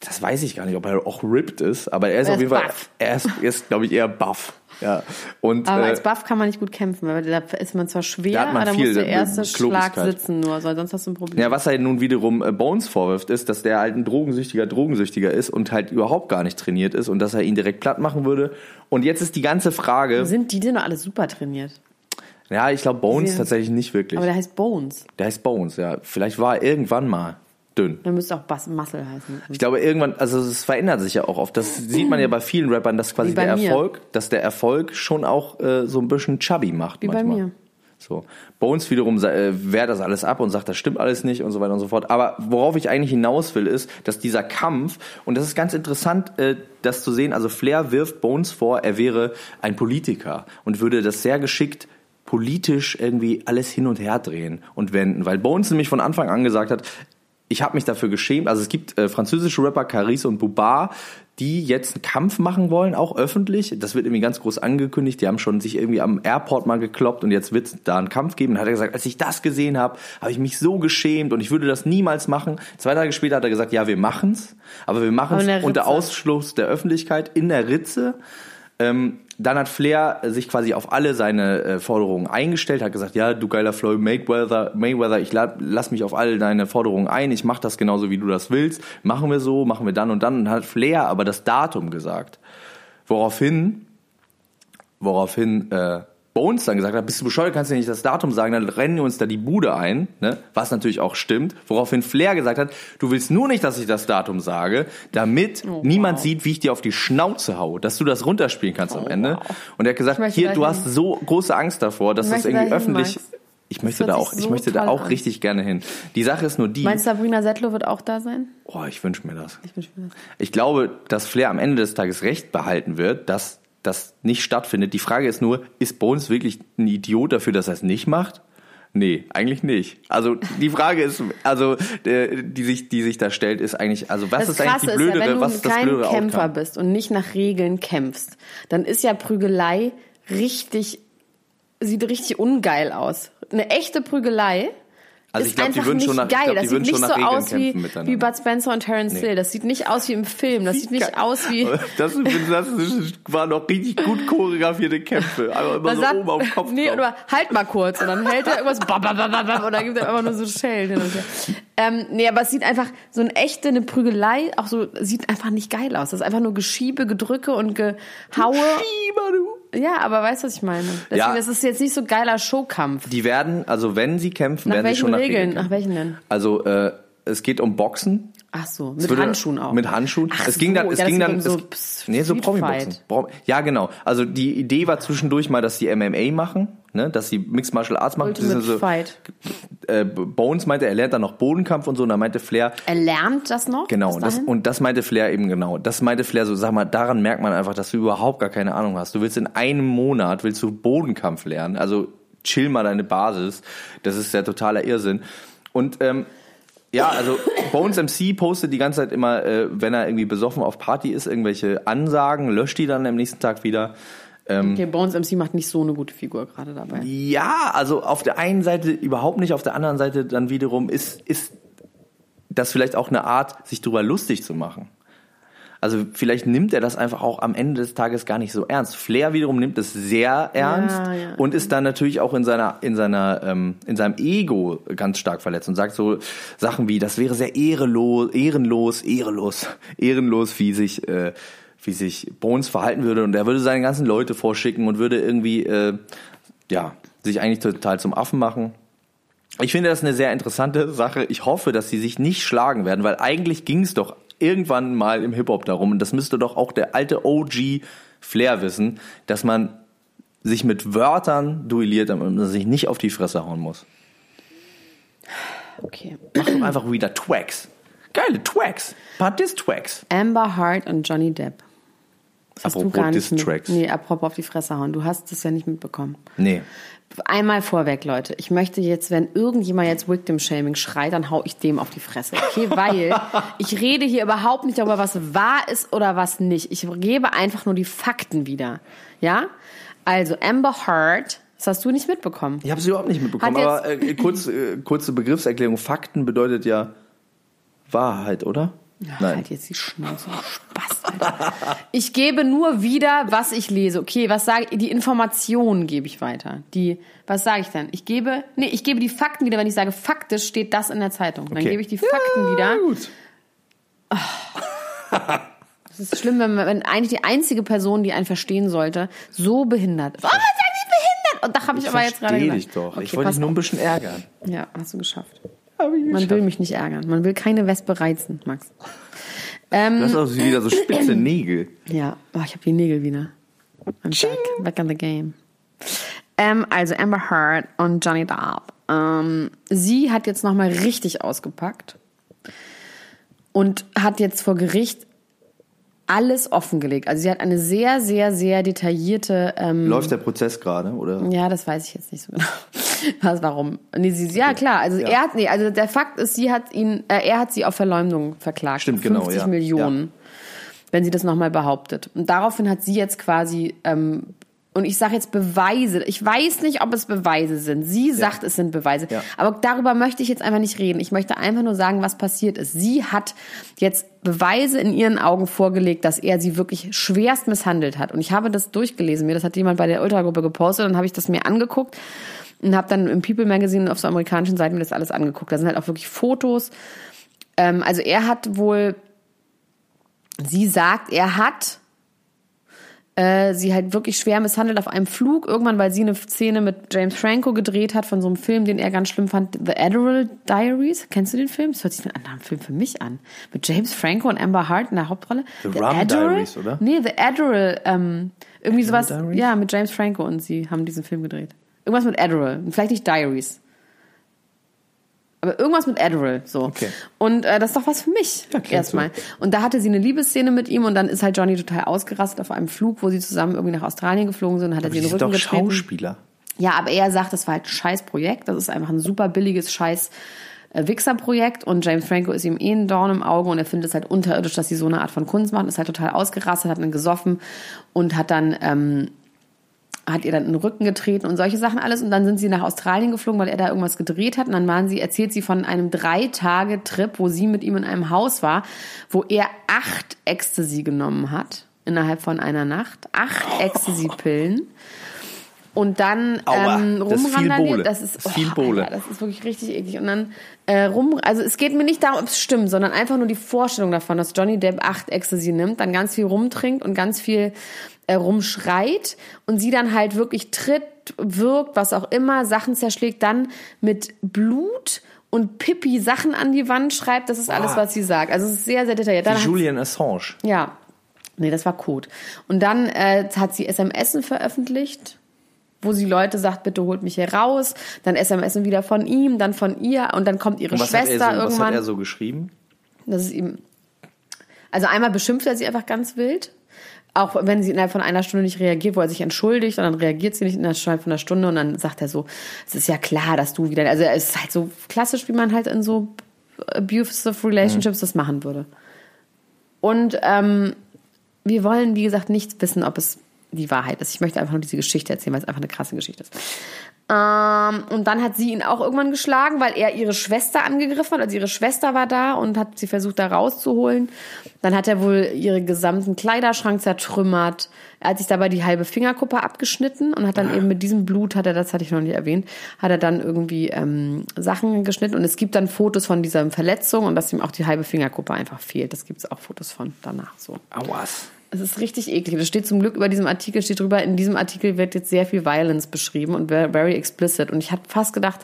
das weiß ich gar nicht, ob er auch ripped ist, aber er ist Er auf ist jeden Fall, buff. er ist, er ist glaube ich, eher buff. Ja. Und, Aber äh, als Buff kann man nicht gut kämpfen, weil da ist man zwar Da schwer, hat man aber da viel, muss der äh, erste Schlag sitzen nur, weil sonst hast du ein Problem. Ja, was er nun wiederum äh, Bones vorwirft, ist, dass der halt ein drogensüchtiger Drogensüchtiger ist und halt überhaupt gar nicht trainiert ist und dass er ihn direkt platt machen würde. Und jetzt ist die ganze Frage, Sind die denn alle super trainiert? ja, ich glaube Bones tatsächlich nicht wirklich. Aber der heißt Bones. Der heißt Bones, ja. Vielleicht war er irgendwann mal dünn. Dann müsste auch Bas Muscle heißen. Ich glaube irgendwann, also es verändert sich ja auch oft. Das sieht man ja bei vielen Rappern, dass quasi bei der mir. Erfolg, dass der Erfolg schon auch äh, so ein bisschen chubby macht Wie bei manchmal. mir. So. Bones wiederum äh, wehrt das alles ab und sagt, das stimmt alles nicht und so weiter und so fort. Aber worauf ich eigentlich hinaus will, ist, dass dieser Kampf, und das ist ganz interessant, äh, das zu sehen, also Flair wirft Bones vor, er wäre ein Politiker und würde das sehr geschickt politisch irgendwie alles hin und her drehen und wenden. Weil Bones nämlich von Anfang an gesagt hat, ich habe mich dafür geschämt. Also es gibt äh, französische Rapper, Caris und Bubar, die jetzt einen Kampf machen wollen, auch öffentlich. Das wird irgendwie ganz groß angekündigt. Die haben schon sich irgendwie am Airport mal gekloppt und jetzt wird es da einen Kampf geben. Dann hat er gesagt, als ich das gesehen habe, habe ich mich so geschämt und ich würde das niemals machen. Zwei Tage später hat er gesagt, ja, wir machen's, aber wir machen Aber in der es unter. Ausschluss der Öffentlichkeit in der Ritze. Ähm, dann hat Flair sich quasi auf alle seine äh, Forderungen eingestellt, hat gesagt, ja, du geiler Floyd Mayweather, Mayweather, ich la lass mich auf all deine Forderungen ein, ich mach das genauso, wie du das willst, machen wir so, machen wir dann und dann. Und hat Flair aber das Datum gesagt. Woraufhin, woraufhin äh, Bones dann gesagt hat, bist du bescheuert, kannst du nicht das Datum sagen, dann rennen wir uns da die Bude ein, ne? was natürlich auch stimmt. Woraufhin Flair gesagt hat, du willst nur nicht, dass ich das Datum sage, damit Oh, niemand sieht, wie ich dir auf die Schnauze hau, dass du das runterspielen kannst am Ende. Und er hat gesagt, Oh, hier, du hast so große Angst davor, dass Ich das irgendwie da öffentlich... Max. Ich möchte da auch, ich so möchte da auch an. richtig gerne hin. Die Sache ist nur die, Meinst du, Sabrina Settler wird auch da sein? oh, ich wünsche mir das. Ich wünsche mir das. Ich glaube, dass Flair am Ende des Tages recht behalten wird, dass das nicht stattfindet. Die Frage ist nur, ist Bones wirklich ein Idiot dafür, dass er es nicht macht? Nee, eigentlich nicht. Also die Frage ist, also äh, die sich, die sich da stellt, ist eigentlich, also was Das ist eigentlich die ist blödere, ja, wenn du was ist das blödere Kämpfer Outcome? bist und nicht nach Regeln kämpfst, dann ist ja Prügelei richtig, sieht richtig ungeil aus. Eine echte Prügelei Also ich glaub, die würden schon nach- geil. glaub, das sieht nicht so aus wie, wie Bud Spencer und Terence Nee. Hill. Das sieht nicht aus wie im Film. Das sieht nicht Geil. aus wie... Das, das waren noch richtig gut choreografierte Kämpfe. Aber immer Da so sagt- oben auf dem Kopf. Nee, drauf. oder halt mal kurz und dann hält er irgendwas und dann gibt er einfach nur so Schellen hin und her. Ähm, nee, aber es sieht einfach so eine echte, eine Prügelei, auch so, sieht einfach nicht geil aus. Das ist einfach nur Geschiebe, Gedrücke und Gehaue. Schieber, du. Ja, aber weißt du, was ich meine? Deswegen, Ja. das ist jetzt nicht so geiler Showkampf. Die werden, also wenn sie kämpfen, Nach werden sie schon nach Regeln? Nach welchen denn? Also äh, es geht um Boxen. Ach so, Es mit würde- Handschuhen auch. Mit Handschuhen. Ach es ging dann, so, es ja, ging dann, es, so Pss- nee, so Promi-Boxen. Ja, genau. Also die Idee war zwischendurch mal, dass die MMA machen, ne, dass sie Mixed Martial Arts beziehungsweise, Fight. Äh, Bones meinte, er lernt dann noch Bodenkampf und so, und da meinte Flair, Er lernt das noch? Genau, das, und das meinte Flair eben genau. Das meinte Flair so, sag mal, daran merkt man einfach, dass du überhaupt gar keine Ahnung hast. Du willst in einem Monat, willst du Bodenkampf lernen, also chill mal deine Basis. Das ist der totaler Irrsinn. Und ähm, ja, also Bones MC postet die ganze Zeit immer, äh, wenn er irgendwie besoffen auf Party ist, irgendwelche Ansagen, löscht die dann am nächsten Tag wieder. Okay, Bones MC macht nicht so eine gute Figur gerade dabei. Ja, also auf der einen Seite überhaupt nicht, auf der anderen Seite dann wiederum ist, ist das vielleicht auch eine Art, sich drüber lustig zu machen. Also vielleicht nimmt er das einfach auch am Ende des Tages gar nicht so ernst. Flair wiederum nimmt es sehr ernst ja. und ist dann natürlich auch in seiner, in seiner, ähm, in seinem Ego ganz stark verletzt und sagt so Sachen wie, das wäre sehr ehrelos, ehrenlos, ehrelos, ehrenlos, wie sich, äh, wie sich Bones verhalten würde und er würde seine ganzen Leute vorschicken und würde irgendwie, äh, ja, sich eigentlich total zum Affen machen. Ich finde das eine sehr interessante Sache. Ich hoffe, dass sie sich nicht schlagen werden, weil eigentlich ging es doch irgendwann mal im Hip-Hop darum, und das müsste doch auch der alte OG Flair wissen, dass man sich mit Wörtern duelliert, damit man sich nicht auf die Fresse hauen muss. Okay. Mach doch einfach wieder Twags. Geile Twags. Ein paar Diss-Twags. Amber Hart und Johnny Depp. Das hast du Apropos gar nicht mit. Diss-Tracks. Nee, apropos auf die Fresse hauen. Du hast das ja nicht mitbekommen. Nee. Einmal vorweg, Leute. Ich möchte jetzt, wenn irgendjemand jetzt Victim-Shaming schreit, dann hau ich dem auf die Fresse. Okay, weil ich rede hier überhaupt nicht darüber, was wahr ist oder was nicht. Ich gebe einfach nur die Fakten wieder. Ja? Also, Amber Hart, das hast du nicht mitbekommen. Ich habe es überhaupt nicht mitbekommen, aber äh, kurz, äh, kurze Begriffserklärung. Fakten bedeutet ja Wahrheit, oder? Nein. Halt jetzt die Schnauze. Spaß, Alter. Ich gebe nur wieder, was ich lese. Okay, was sage ich? Die Informationen gebe ich weiter. Die, was sage ich dann? Ich gebe, nee, ich gebe die Fakten wieder. Wenn ich sage faktisch, steht das in der Zeitung. Dann Okay. gebe ich die Fakten wieder. Gut. Das ist schlimm, wenn, man- wenn eigentlich die einzige Person, die einen verstehen sollte, so behindert ist. Oh, was sagen Sie behindert? Und da habe ich, aber jetzt gerade Versteh gesagt. dich doch. Okay, ich wollte dich nur ein bisschen ärgern. Ja, hast du geschafft. Man geschafft. will mich nicht ärgern. Man will keine Wespe reizen, Max. Ähm, Du hast auch wieder so spitze Nägel. Ja, oh, ich habe die Nägel wieder. I'm back, back in the game. Ähm, also Amber Heard und Johnny Depp. Ähm, sie hat jetzt nochmal richtig ausgepackt und hat jetzt vor Gericht alles offengelegt. Also sie hat eine sehr, sehr, sehr detaillierte ähm, Läuft der Prozess gerade, oder? ja, das weiß ich jetzt nicht so genau. Was, warum? Nee, sie, ja, klar. Also Ja. er hat, nee, also der Fakt ist, sie hat ihn, äh, er hat sie auf Verleumdung verklagt. Stimmt, 50 genau, ja. Millionen, wenn sie das nochmal behauptet. Und daraufhin hat sie jetzt quasi, ähm, und ich sage jetzt Beweise. Ich weiß nicht, ob es Beweise sind. Sie sagt, es sind Beweise. Ja. Aber darüber möchte ich jetzt einfach nicht reden. Ich möchte einfach nur sagen, was passiert ist. Sie hat jetzt Beweise in ihren Augen vorgelegt, dass er sie wirklich schwerst misshandelt hat. Und ich habe das durchgelesen. Mir das hat jemand bei der Ultragruppe gepostet. Dann habe ich das mir angeguckt und habe dann im People Magazine auf so amerikanischen Seiten mir das alles angeguckt. Da sind halt auch wirklich Fotos. Ähm, also er hat wohl, sie sagt, er hat äh, sie halt wirklich schwer misshandelt auf einem Flug. Irgendwann, weil sie eine Szene mit James Franco gedreht hat von so einem Film, den er ganz schlimm fand, The Adderall Diaries. Kennst du den Film? Das hört sich nach einem Film für mich an. Mit James Franco und Amber Hart in der Hauptrolle. The Rum Diaries, oder? Nee, The Adderall, ähm, irgendwie sowas. Diaries? Ja, mit James Franco und sie haben diesen Film gedreht. Irgendwas mit Adderall. Vielleicht nicht Diaries. Aber irgendwas mit Adderall, so. Okay. Und äh, das ist doch was für mich Ja, erstmal. Und da hatte sie eine Liebesszene mit ihm und dann ist halt Johnny total ausgerastet auf einem Flug, wo sie zusammen irgendwie nach Australien geflogen sind und hat er Aber sie die in den Rücken doch getreten. Schauspieler. Ja, aber er sagt, das war halt ein scheiß Projekt. Das ist einfach ein super billiges scheiß äh, Wichser-Projekt und James Franco ist ihm eh ein Dorn im Auge und er findet es halt unterirdisch, dass sie so eine Art von Kunst machen. Ist halt total ausgerastet, hat dann gesoffen und hat dann ähm, hat ihr dann in den Rücken getreten und solche Sachen alles. Und dann sind sie nach Australien geflogen, weil er da irgendwas gedreht hat. Und dann waren sie, erzählt sie von einem Drei-Tage-Trip, wo sie mit ihm in einem Haus war, wo er acht Ecstasy genommen hat. Innerhalb von einer Nacht. Acht Ecstasy-Pillen. Und dann Aua, ähm, das ist viel rumrandaliert. Bohle. Das ist, ist viel Bohle. Alter, das ist wirklich richtig eklig. Und dann äh, rum, also es geht mir nicht darum, ob es stimmt, sondern einfach nur die Vorstellung davon, dass Johnny Depp acht Ecstasy nimmt, dann ganz viel rumtrinkt und ganz viel äh, rumschreit und sie dann halt wirklich tritt, wirkt, was auch immer, Sachen zerschlägt, dann mit Blut und Pippi Sachen an die Wand schreibt. Das ist alles, was sie sagt. Also es ist sehr, sehr detailliert. Dann Wie Julian Assange. ja. Nee, das war Code. Und dann äh, hat sie SMS veröffentlicht, wo sie Leute sagt, bitte holt mich hier raus. Dann SMS wieder von ihm, dann von ihr und dann kommt ihre was Schwester er so, was irgendwann. hat er so geschrieben? Das ist ihm. Also einmal beschimpft er sie einfach ganz wild. Auch wenn sie innerhalb von einer Stunde nicht reagiert, wo er sich entschuldigt und dann reagiert sie nicht innerhalb von einer Stunde und dann sagt er so, es ist ja klar, dass du wieder, also es ist halt so klassisch, wie man halt in so abusive relationships das machen würde. Und ähm, wir wollen, wie gesagt, nicht wissen, ob es die Wahrheit ist. Ich möchte einfach nur diese Geschichte erzählen, weil es einfach eine krasse Geschichte ist. Ähm, und dann hat sie ihn auch irgendwann geschlagen, weil er ihre Schwester angegriffen hat. Also ihre Schwester war da und hat sie versucht, da rauszuholen. Dann hat er wohl ihren gesamten Kleiderschrank zertrümmert. Er hat sich dabei die halbe Fingerkuppe abgeschnitten und hat dann eben mit diesem Blut, hat er, das hatte ich noch nicht erwähnt, hat er dann irgendwie ähm, Sachen geschnitten. Und es gibt dann Fotos von dieser Verletzung und dass ihm auch die halbe Fingerkuppe einfach fehlt. Das gibt es auch Fotos von danach so. Awas. Es ist richtig eklig. Das steht zum Glück über diesem Artikel, steht drüber, in diesem Artikel wird jetzt sehr viel Violence beschrieben und very, explicit. Und ich hatte fast gedacht,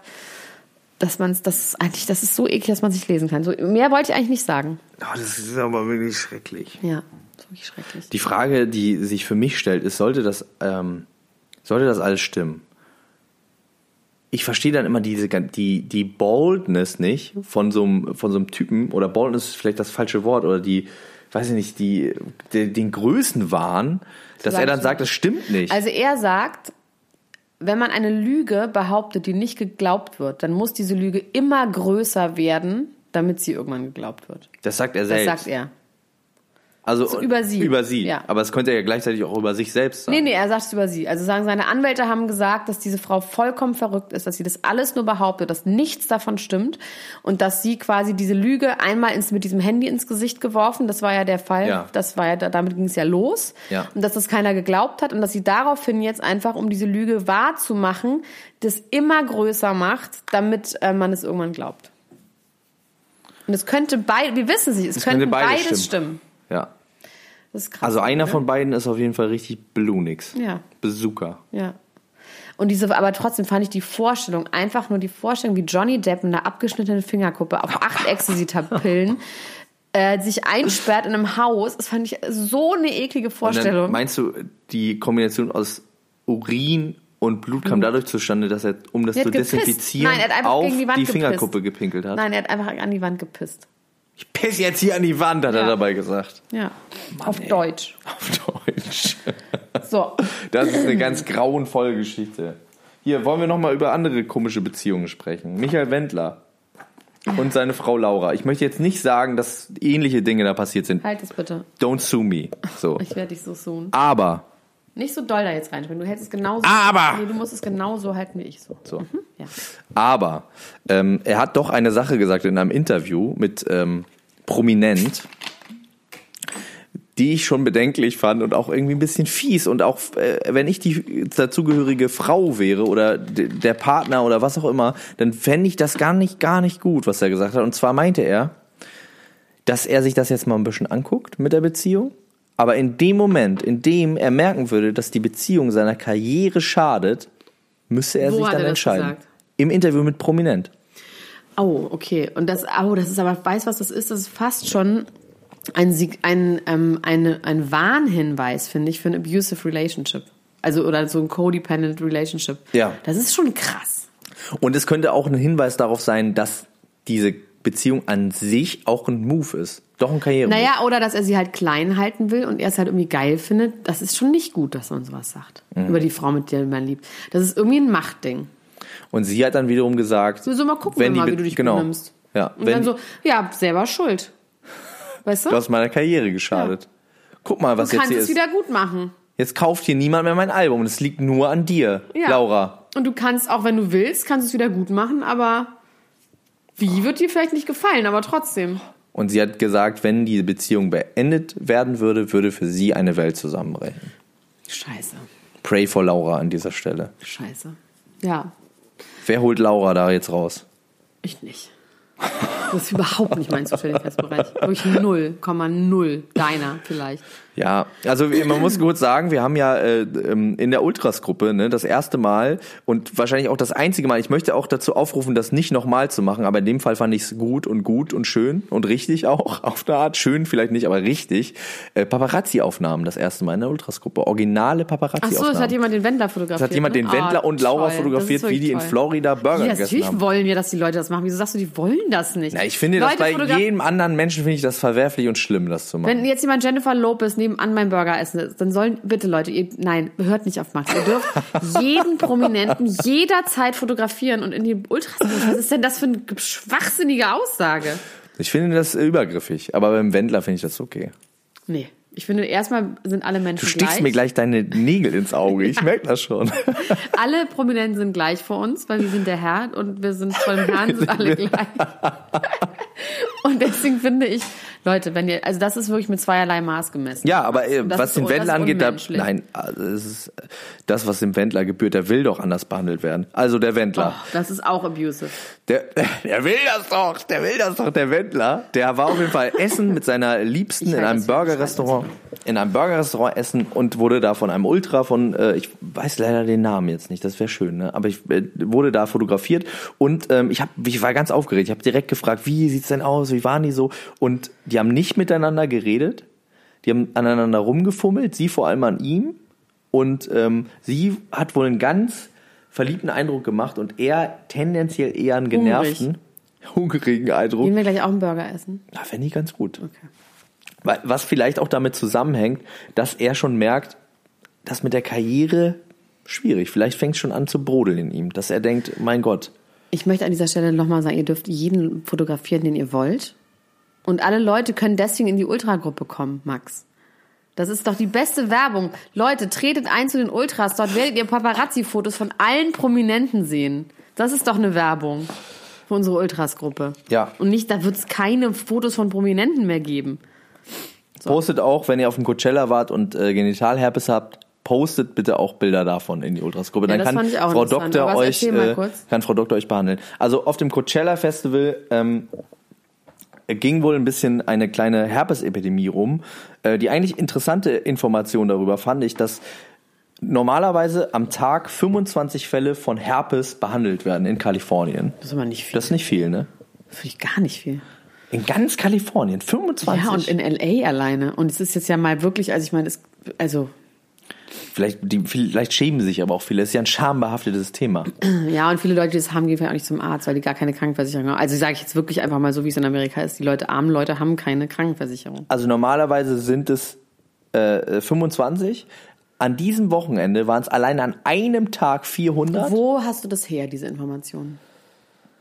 dass man es, das ist eigentlich, das ist so eklig, dass man sich lesen kann. So, mehr wollte ich eigentlich nicht sagen. Oh, das ist aber wirklich schrecklich. Ja, das ist wirklich schrecklich. Die Frage, die sich für mich stellt, ist, sollte das, ähm, sollte das alles stimmen? Ich verstehe dann immer diese, die, die Boldness nicht von so, einem, von so einem Typen, oder Boldness ist vielleicht das falsche Wort, oder die, weiß ich nicht, die, die den Größenwahn, dass er dann sagt, das stimmt nicht. Also er sagt, wenn man eine Lüge behauptet, die nicht geglaubt wird, dann muss diese Lüge immer größer werden, damit sie irgendwann geglaubt wird. das sagt er Das selbst. sagt er. Also So über sie. Über sie. Ja. Aber es könnte ja gleichzeitig auch über sich selbst sagen. Nee, nee, er sagt es über sie. Also sagen, seine Anwälte haben gesagt, dass diese Frau vollkommen verrückt ist, dass sie das alles nur behauptet, dass nichts davon stimmt und dass sie quasi diese Lüge einmal ins, mit diesem Handy ins Gesicht geworfen, das war ja der Fall, Ja. das war ja, damit ging es ja los Ja. und dass das keiner geglaubt hat und dass sie daraufhin jetzt einfach, um diese Lüge wahrzumachen, das immer größer macht, damit äh, man es irgendwann glaubt. Und es könnte beide, wir wissen es nicht, es, Es könnte beides beides stimmen. stimmen. Ja. Das ist krass. Also einer ne? von beiden ist auf jeden Fall richtig Blunix. Ja. Bazooka. Ja. Und diese, aber trotzdem fand ich die Vorstellung, einfach nur die Vorstellung, wie Johnny Depp mit einer abgeschnittenen Fingerkuppe auf acht Ecstasy-Pillen äh, sich einsperrt in einem Haus. Das fand ich so eine eklige Vorstellung. meinst du, die Kombination aus Urin und Blut kam dadurch zustande, dass er, um das Er zu desinfizieren, Nein, auf die gepisst. Fingerkuppe gepinkelt hat? Nein, er hat einfach an die Wand gepisst. Ich piss jetzt hier an die Wand, hat er Ja. dabei gesagt. Ja. auf Deutsch. Auf Deutsch. So. Das ist eine ganz grauenvolle Geschichte. Hier, wollen wir noch mal über andere komische Beziehungen sprechen. Michael Wendler und seine Frau Laura. Ich möchte jetzt nicht sagen, dass ähnliche Dinge da passiert sind. Halt es bitte. Don't sue me. So. Ich werde dich so suchen. Aber, Nicht so doll da jetzt reinspringen. Du hältst es genauso. Aber! Nee, du musst es genauso halten wie ich so. so. Mhm. Ja. Aber ähm, er hat doch eine Sache gesagt in einem Interview mit ähm, Prominent, die ich schon bedenklich fand und auch irgendwie ein bisschen fies. Und auch äh, wenn ich die dazugehörige Frau wäre oder der Partner oder was auch immer, dann fände ich das gar nicht, gar nicht gut, was er gesagt hat. Und zwar meinte er, dass er sich das jetzt mal ein bisschen anguckt mit der Beziehung. Aber in dem Moment, in dem er merken würde, dass die Beziehung seiner Karriere schadet, müsste er Wo sich dann er entscheiden. gesagt? Im Interview mit Prominent. Oh, okay. Und das, oh, das ist aber, weißt was das ist? Das ist fast schon ein, ein, ähm, eine, ein Warnhinweis, finde ich, für ein abusive relationship. Also, oder so ein codependent relationship. Ja. Das ist schon krass. Und es könnte auch ein Hinweis darauf sein, dass diese Beziehung an sich auch ein Move ist. Doch ein Karriere. Naja, oder dass er sie halt klein halten will und er es halt irgendwie geil findet. Das ist schon nicht gut, dass man sowas sagt. Mhm. Über die Frau, mit der man liebt. Das ist irgendwie ein Machtding. Und sie hat dann wiederum gesagt, So, so mal gucken wenn wir mal, wie du dich genau. benimmst. Ja, Und dann so, ja, selber schuld. Weißt du? du hast meiner Karriere geschadet. Guck mal, was du jetzt kannst hier es ist. wieder gut machen. Jetzt kauft hier niemand mehr mein Album und es liegt nur an dir, Ja. Laura. Und du kannst, auch wenn du willst, kannst du es wieder gut machen, aber wie wird dir vielleicht nicht gefallen, aber trotzdem. Und sie hat gesagt, wenn diese Beziehung beendet werden würde, würde für sie eine Welt zusammenbrechen. Scheiße. Pray for Laura an dieser Stelle. Scheiße. Ja, Wer holt Laura da jetzt raus? ich nicht. Das ist überhaupt nicht mein Zuständigkeitsbereich. Wirklich 0,0. Deiner vielleicht. Ja, also man muss kurz sagen, wir haben ja äh, ähm, in der Ultras-Gruppe ne, das erste Mal und wahrscheinlich auch das einzige Mal, ich möchte auch dazu aufrufen, das nicht nochmal zu machen, aber in dem Fall fand ich es gut und gut und schön und richtig auch, auf eine Art, schön vielleicht nicht, aber richtig, äh, Paparazzi-Aufnahmen das erste Mal in der Ultras-Gruppe, originale Ach Paparazzi-Aufnahmen. so, es hat jemand den Wendler fotografiert. Es hat jemand ne? den Wendler Ah, und Laura toll. fotografiert, wie die in toll. Florida Burger Ja, gegessen natürlich haben. wollen wir, dass die Leute das machen. Wieso sagst du, die wollen das nicht? Na, ich finde Leute das bei jedem anderen Menschen finde ich das verwerflich und schlimm, das zu machen. Wenn jetzt jemand Jennifer Lopez nebenan meinen Burger essen ist, dann sollen, bitte Leute, ihr, nein, hört nicht auf Max. Ihr dürft jeden Prominenten jederzeit fotografieren und in die Ultras. Was ist denn das für eine schwachsinnige Aussage? ich finde das übergriffig, aber beim Wendler finde ich das okay. Nee. Ich finde, erstmal sind alle Menschen Du stichst gleich. mir gleich deine Nägel ins Auge. Ich merke das schon. Alle Prominenten sind gleich vor uns, weil wir sind der Herr und wir sind vor dem Herrn sind alle gleich. Und deswegen finde ich, Leute, wenn ihr, also das ist wirklich mit zweierlei Maß gemessen. Ja, aber äh, was den Wendler angeht, da, nein, also es ist das, was dem Wendler gebührt, der will doch anders behandelt werden. Also der Wendler. Oh, das ist auch abusive. Der, der will das doch, der will das doch, der Wendler. Der war auf jeden Fall essen mit seiner Liebsten in einem was in einem Burgerrestaurant essen und wurde da von einem Ultra von, äh, ich weiß leider den Namen jetzt nicht, das wäre schön, ne? aber ich äh, wurde da fotografiert und ähm, ich, hab, ich war ganz aufgeregt. Ich habe direkt gefragt, wie sieht's denn aus, wie waren die so? Und die haben nicht miteinander geredet, die haben aneinander rumgefummelt, sie vor allem an ihm und ähm, sie hat wohl einen ganz verliebten Eindruck gemacht und er tendenziell eher einen genervten, hungrigen Eindruck. Gehen wir gleich auch einen Burger essen? Na, fände ich ganz gut. Okay. Was vielleicht auch damit zusammenhängt, dass er schon merkt, dass mit der Karriere schwierig. Vielleicht fängt es schon an zu brodeln in ihm, dass er denkt, mein Gott, Ich möchte an dieser Stelle nochmal sagen, ihr dürft jeden fotografieren, den ihr wollt. Und alle Leute können deswegen in die Ultragruppe kommen, Max. Das ist doch die beste Werbung. Leute, tretet ein zu den Ultras. Dort werdet ihr Paparazzi-Fotos von allen Prominenten sehen. Das ist doch eine Werbung für unsere Ultras-Gruppe. Ja. Und nicht, da wird es keine Fotos von Prominenten mehr geben. Postet auch, wenn ihr auf dem Coachella wart und äh, Genitalherpes habt, postet bitte auch Bilder davon in die Ultras-Gruppe. Ja, Dann kann Frau. Doktor euch, äh, kann Frau Doktor euch behandeln. Also auf dem Coachella Festival ähm, ging wohl ein bisschen eine kleine Herpesepidemie rum. Äh, die eigentlich interessante Information darüber fand ich, dass normalerweise am Tag 25 Fälle von Herpes behandelt werden in Kalifornien. Das ist aber nicht viel. Das ist nicht viel, ne? Finde ich gar nicht viel. In ganz Kalifornien, 25. Ja, und in L.A. alleine. Und es ist jetzt ja mal wirklich, also ich meine, es, also vielleicht, die, vielleicht schämen sich aber auch viele. Es ist ja ein schambehaftetes Thema. Ja, und viele Leute, die das haben, gehen vielleicht auch nicht zum Arzt, weil die gar keine Krankenversicherung haben. Also sage ich jetzt wirklich einfach mal so, wie es in Amerika ist. Die Leute, armen Leute haben keine Krankenversicherung. Also normalerweise sind es äh, 25. An diesem Wochenende waren es allein an einem Tag 400. Wo hast du das her, diese Informationen?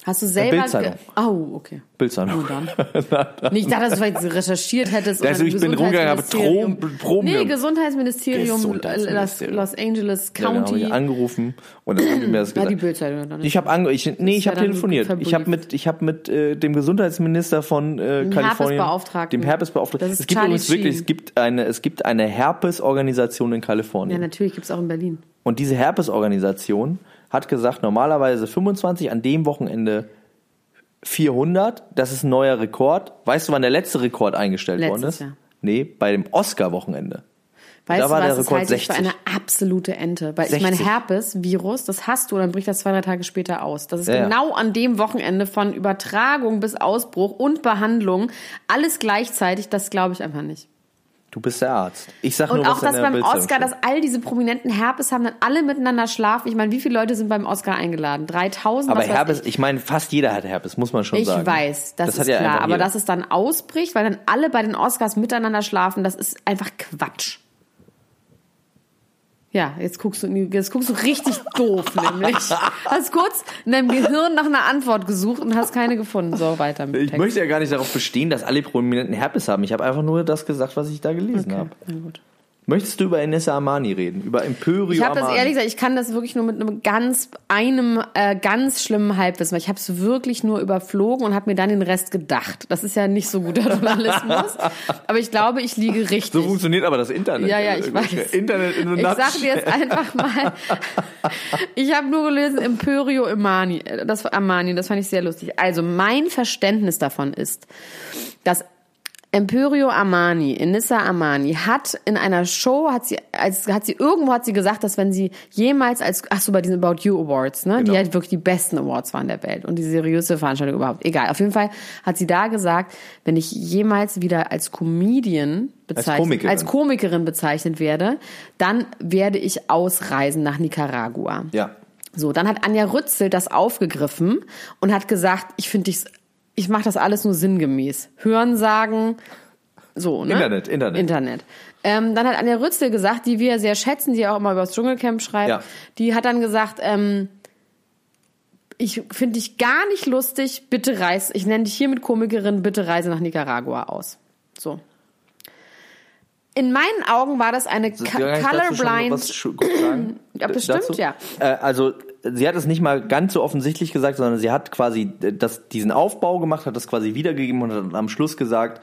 Hast du selber... Bildzeitung. Oh, okay. Bildzeitung. Oh, dann. Nicht, dass du vielleicht recherchiert hättest. Also ich bin rumgegangen, habe Proben, Nee. Gesundheitsministerium, Los, Gesundheitsministerium. Los Angeles Ja, County. ich angerufen und dann haben die mir das Ja, gesagt. die Bildzeitung dann. ich habe ange ich, nee, ich ja habe telefoniert. Ich habe verbrieft. mit ich habe mit äh, dem Gesundheitsminister von äh, Dem Kalifornien, Herpesbeauftragten. dem Herpesbeauftragten. Es gibt Charlie übrigens wirklich, es gibt eine es gibt eine Herpesorganisation in ja, Kalifornien. natürlich gibt's auch in Berlin. Und diese Herpesorganisation hat gesagt, normalerweise 25, an dem Wochenende 400. Das ist ein neuer Rekord. Weißt du, wann der letzte Rekord eingestellt worden Letztes ist? Jahr. Nee, bei dem Oscar-Wochenende. Weißt Da du war was, der das Rekord halte ich für 60. eine absolute Ente. Weil ich meine, 60. Herpes-Virus, das hast du, dann bricht das zwei, drei Tage später aus. Das ist Ja, ja. genau an dem Wochenende von Übertragung bis Ausbruch und Behandlung, alles gleichzeitig, das glaube ich einfach nicht. Du bist der Arzt. Ich sag Und nur, auch, was in dass beim Bildzeitung Oscar, steht. dass all diese prominenten Herpes haben, dann alle miteinander schlafen. Ich meine, wie viele Leute sind beim Oscar eingeladen? 3000? Aber Herpes, ich. ich meine, fast jeder hat Herpes, muss man schon Ich sagen. weiß, das, hat ist ja klar. Aber dass es dann ausbricht, weil dann alle bei den Oscars miteinander schlafen, das ist einfach Quatsch. Ja, jetzt guckst du, jetzt guckst du richtig doof, nämlich. Hast kurz in deinem Gehirn nach einer Antwort gesucht und hast keine gefunden. So, weiter mit Ich Text. möchte ja gar nicht darauf bestehen, dass alle Prominenten Herpes haben. Ich habe einfach nur das gesagt, was ich da gelesen habe. Na gut. Möchtest du über Enessa Armani reden? Über Emporio Ich habe das ehrlich gesagt, ich kann das wirklich nur mit einem ganz einem äh, ganz schlimmen Halbwissen, weil ich habe es wirklich nur überflogen und habe mir dann den Rest gedacht. Das ist ja nicht so guter Journalismus, aber ich glaube, ich liege richtig. so funktioniert aber das Internet. Ja, ja, ich weiß. Internet in Ich sag dir jetzt einfach mal, ich habe nur gelesen Emporio Armani, äh, das war Armani, das fand ich sehr lustig. Also mein Verständnis davon ist, dass Emporio Armani, Inissa Armani hat in einer Show hat sie als hat sie irgendwo hat sie gesagt, dass wenn sie jemals als ach so bei diesen About You Awards, ne, die Genau. halt wirklich die besten Awards waren der Welt und die seriöse Veranstaltung überhaupt. Egal, auf jeden Fall hat sie da gesagt, wenn ich jemals wieder als Comedian bezeichnet, Komikerin. als Komikerin bezeichnet werde, dann werde ich ausreisen nach Nicaragua. Ja. So, dann hat Anja Rützel das aufgegriffen und hat gesagt, ich finde ich, ich mache das alles nur sinngemäß. Hören sagen, so, ne? Internet, Internet. Internet. Ähm, dann hat Anja Rützel gesagt, die wir sehr schätzen, die auch immer über das Dschungelcamp schreibt, Ja. die hat dann gesagt, ähm, ich finde dich gar nicht lustig, bitte reis, ich nenne dich hiermit Komikerin, bitte reise nach Nicaragua aus. So. In meinen Augen war das eine Kannst co- du dazu schon colorblind. was sagen? Ja, bestimmt, Dazu? ja. Äh, also sie hat es nicht mal ganz so offensichtlich gesagt, sondern sie hat quasi äh, das, diesen Aufbau gemacht, hat das quasi wiedergegeben und hat am Schluss gesagt,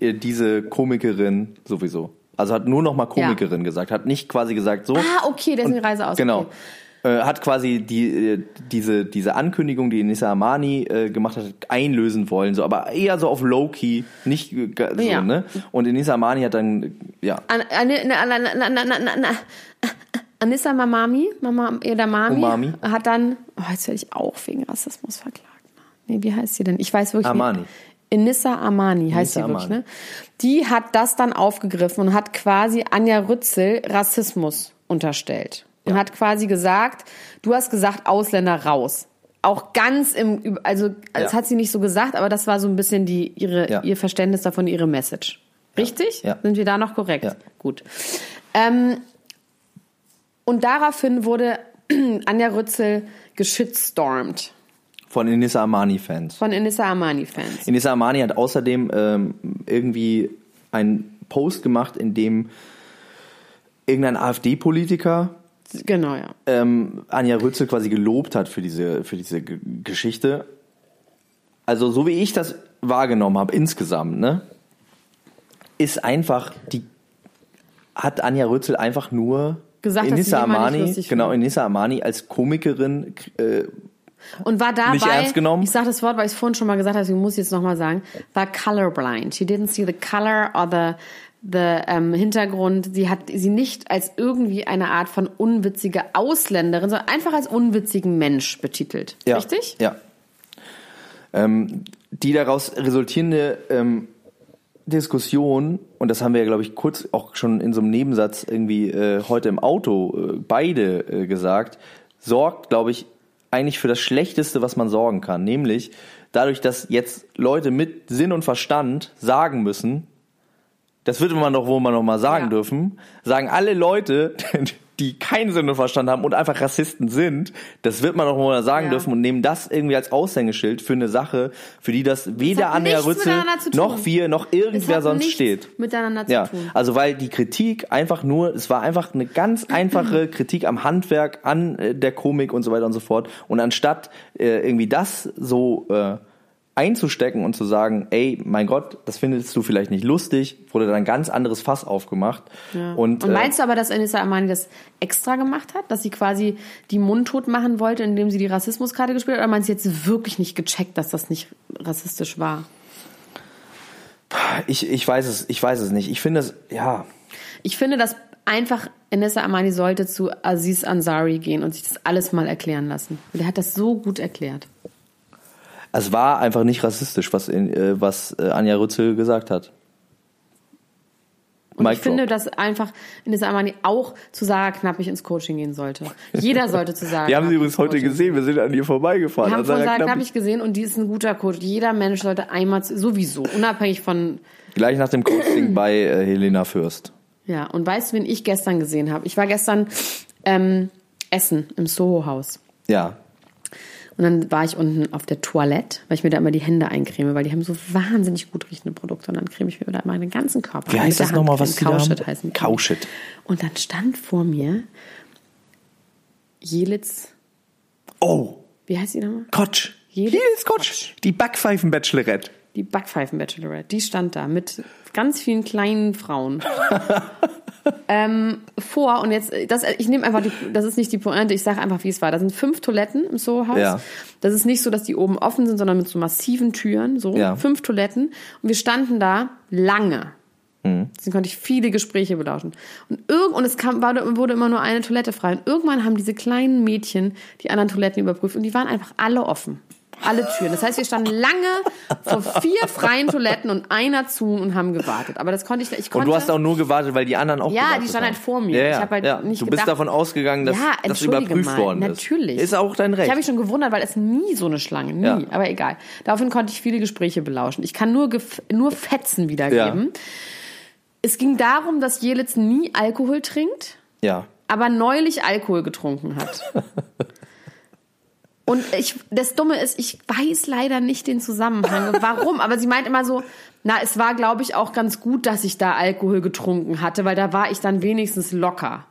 äh, diese Komikerin sowieso. Also hat nur noch mal Komikerin gesagt, hat nicht quasi gesagt so. Ah, okay, deswegen die Reise aus. Genau. Äh, hat quasi die, äh, diese, diese Ankündigung, die Nissa Amani äh, gemacht hat, einlösen wollen, so, aber eher so auf Low-Key, nicht äh, so, Ja. ne? Und Nissa Amani hat dann, äh, ja, An, an, an, an, an, an, an, an, an, Anissa Mamami, Mama Edamami, Umami. hat dann, oh, jetzt werde ich auch wegen Rassismus verklagt. Nee, wie heißt sie denn? Ich weiß wirklich Amani. nicht. Inissa Amani heißt Inissa sie wirklich, Amani. ne? Die hat das dann aufgegriffen und hat quasi Anja Rützel Rassismus unterstellt. Und hat quasi gesagt, du hast gesagt, Ausländer raus. Auch ganz im, also, das Ja. hat sie nicht so gesagt, aber das war so ein bisschen die, ihre, Ja. ihr Verständnis davon, ihre Message. Richtig? Ja. Sind wir da noch korrekt? Ja. Gut. Ähm, und daraufhin wurde Anja Rützel geschitstormt von Inissa Amani-Fans. von Inissa Amani-Fans. Inissa Amani hat außerdem ähm, irgendwie einen Post gemacht, in dem irgendein AfD-Politiker Genau, ja. ähm, Anja Rützel quasi gelobt hat für diese, für diese G Geschichte. Also so wie ich das wahrgenommen habe insgesamt, ne, ist einfach die hat Anja Rützel einfach nur Gesagt, Inissa nicht Amani, genau. Inissa Amani als Komikerin äh, Und war dabei, Nicht ernst genommen? ich sage das Wort, weil ich es vorhin schon mal gesagt habe, deswegen muss ich jetzt nochmal sagen, war colorblind. She didn't see the color or the, the ähm, Hintergrund. Sie hat sie nicht als irgendwie eine Art von unwitzige Ausländerin, sondern einfach als unwitzigen Mensch betitelt. Ja, Richtig? Ja. Ähm, die daraus resultierende ähm, Diskussion, und das haben wir ja, glaube ich, kurz auch schon in so einem Nebensatz irgendwie äh, heute im Auto äh, beide äh, gesagt, sorgt, glaube ich, eigentlich für das Schlechteste, was man sorgen kann. Nämlich dadurch, dass jetzt Leute mit Sinn und Verstand sagen müssen, das wird man doch wohl mal noch mal sagen Ja. dürfen, sagen alle Leute, die keinen Sinn und Verstand haben und einfach Rassisten sind, das wird man doch wohl mal sagen Ja. dürfen und nehmen das irgendwie als Aushängeschild für eine Sache, für die das weder Anja Rützel miteinander zu tun. noch wir noch irgendwer sonst steht. miteinander zu Ja, tun. also weil die Kritik einfach nur, es war einfach eine ganz einfache Kritik am Handwerk, an äh, der Komik und so weiter und so fort. Und anstatt äh, irgendwie das so äh, einzustecken und zu sagen, ey, mein Gott, das findest du vielleicht nicht lustig, wurde dann ein ganz anderes Fass aufgemacht. Ja. Und, Und, äh, meinst du aber, dass Anissa Amani das extra gemacht hat? Dass sie quasi die mundtot machen wollte, indem sie die Rassismuskarte gespielt hat? Oder meinst du jetzt wirklich nicht gecheckt, dass das nicht rassistisch war? ich, ich weiß es, ich weiß es nicht. Ich finde es, ja, Ich finde, dass einfach Anissa Amani sollte zu Aziz Ansari gehen und sich das alles mal erklären lassen. Und Der hat das so gut erklärt. Es war einfach nicht rassistisch, was, in, äh, was äh, Anja Rützel gesagt hat. Und Mic ich finde, dass einfach Anissa Amani auch zu Sarah Knappig ins Coaching gehen sollte. Jeder sollte zu Sarah Wir haben sie übrigens heute Coaching gesehen, wir sind an ihr vorbeigefahren. Wir haben Sarah Sarah Knappig. Knappig gesehen und die ist ein guter Coach. Jeder Mensch sollte einmal, sowieso, unabhängig von, Gleich nach dem Coaching bei äh, Helena Fürst. ja. Und weißt du, wen ich gestern gesehen habe? Ich war gestern ähm, essen im Soho-Haus. Ja. Und dann war ich unten auf der Toilette, weil ich mir da immer die Hände eincreme, weil die haben so wahnsinnig gut riechende Produkte. Und dann creme ich mir da meinen ganzen Körper Wie heißt das nochmal, was? Kauschit heißen die. Kauschit. Und dann stand vor mir Jelitz, Oh, wie heißt die nochmal? Kotsch. Jedes Hier ist Kotsch. Die Backpfeifen-Bachelorette. Die Backpfeifen-Bachelorette, die stand da mit ganz vielen kleinen Frauen. ähm, vor und jetzt, das, ich nehme einfach, die, das ist nicht die Pointe, ich sage einfach, wie es war. Da sind fünf Toiletten im Soho-Haus. Ja. Das ist nicht so, dass die oben offen sind, sondern mit so massiven Türen, so Ja. fünf Toiletten. Und wir standen da lange. Deswegen konnte ich viele Gespräche belauschen. Und, irgend, und es kam, war, wurde immer nur eine Toilette frei. Und irgendwann haben diese kleinen Mädchen die anderen Toiletten überprüft und die waren einfach alle offen. Alle Türen. Das heißt, wir standen lange vor vier freien Toiletten und einer zu und haben gewartet. Aber das konnte ich, ich konnte. Und du hast auch nur gewartet, weil die anderen auch Ja, die standen haben. halt vor mir. Ja, ja, Ich hab halt ja. nicht Du bist gedacht- davon ausgegangen, dass ja, das überprüft mal. worden ist. Natürlich. Ist auch dein Recht. Ich habe mich schon gewundert, weil es nie so eine Schlange, nie. Ja. Aber egal. Daraufhin konnte ich viele Gespräche belauschen. Ich kann nur, nur Fetzen wiedergeben. Es ging darum, dass Jelitz nie Alkohol trinkt, ja. aber neulich Alkohol getrunken hat. Und ich, das Dumme ist, ich weiß leider nicht den Zusammenhang. Warum? Aber sie meint immer so, Na, es war, glaube ich, auch ganz gut, dass ich da Alkohol getrunken hatte, weil da war ich dann wenigstens locker.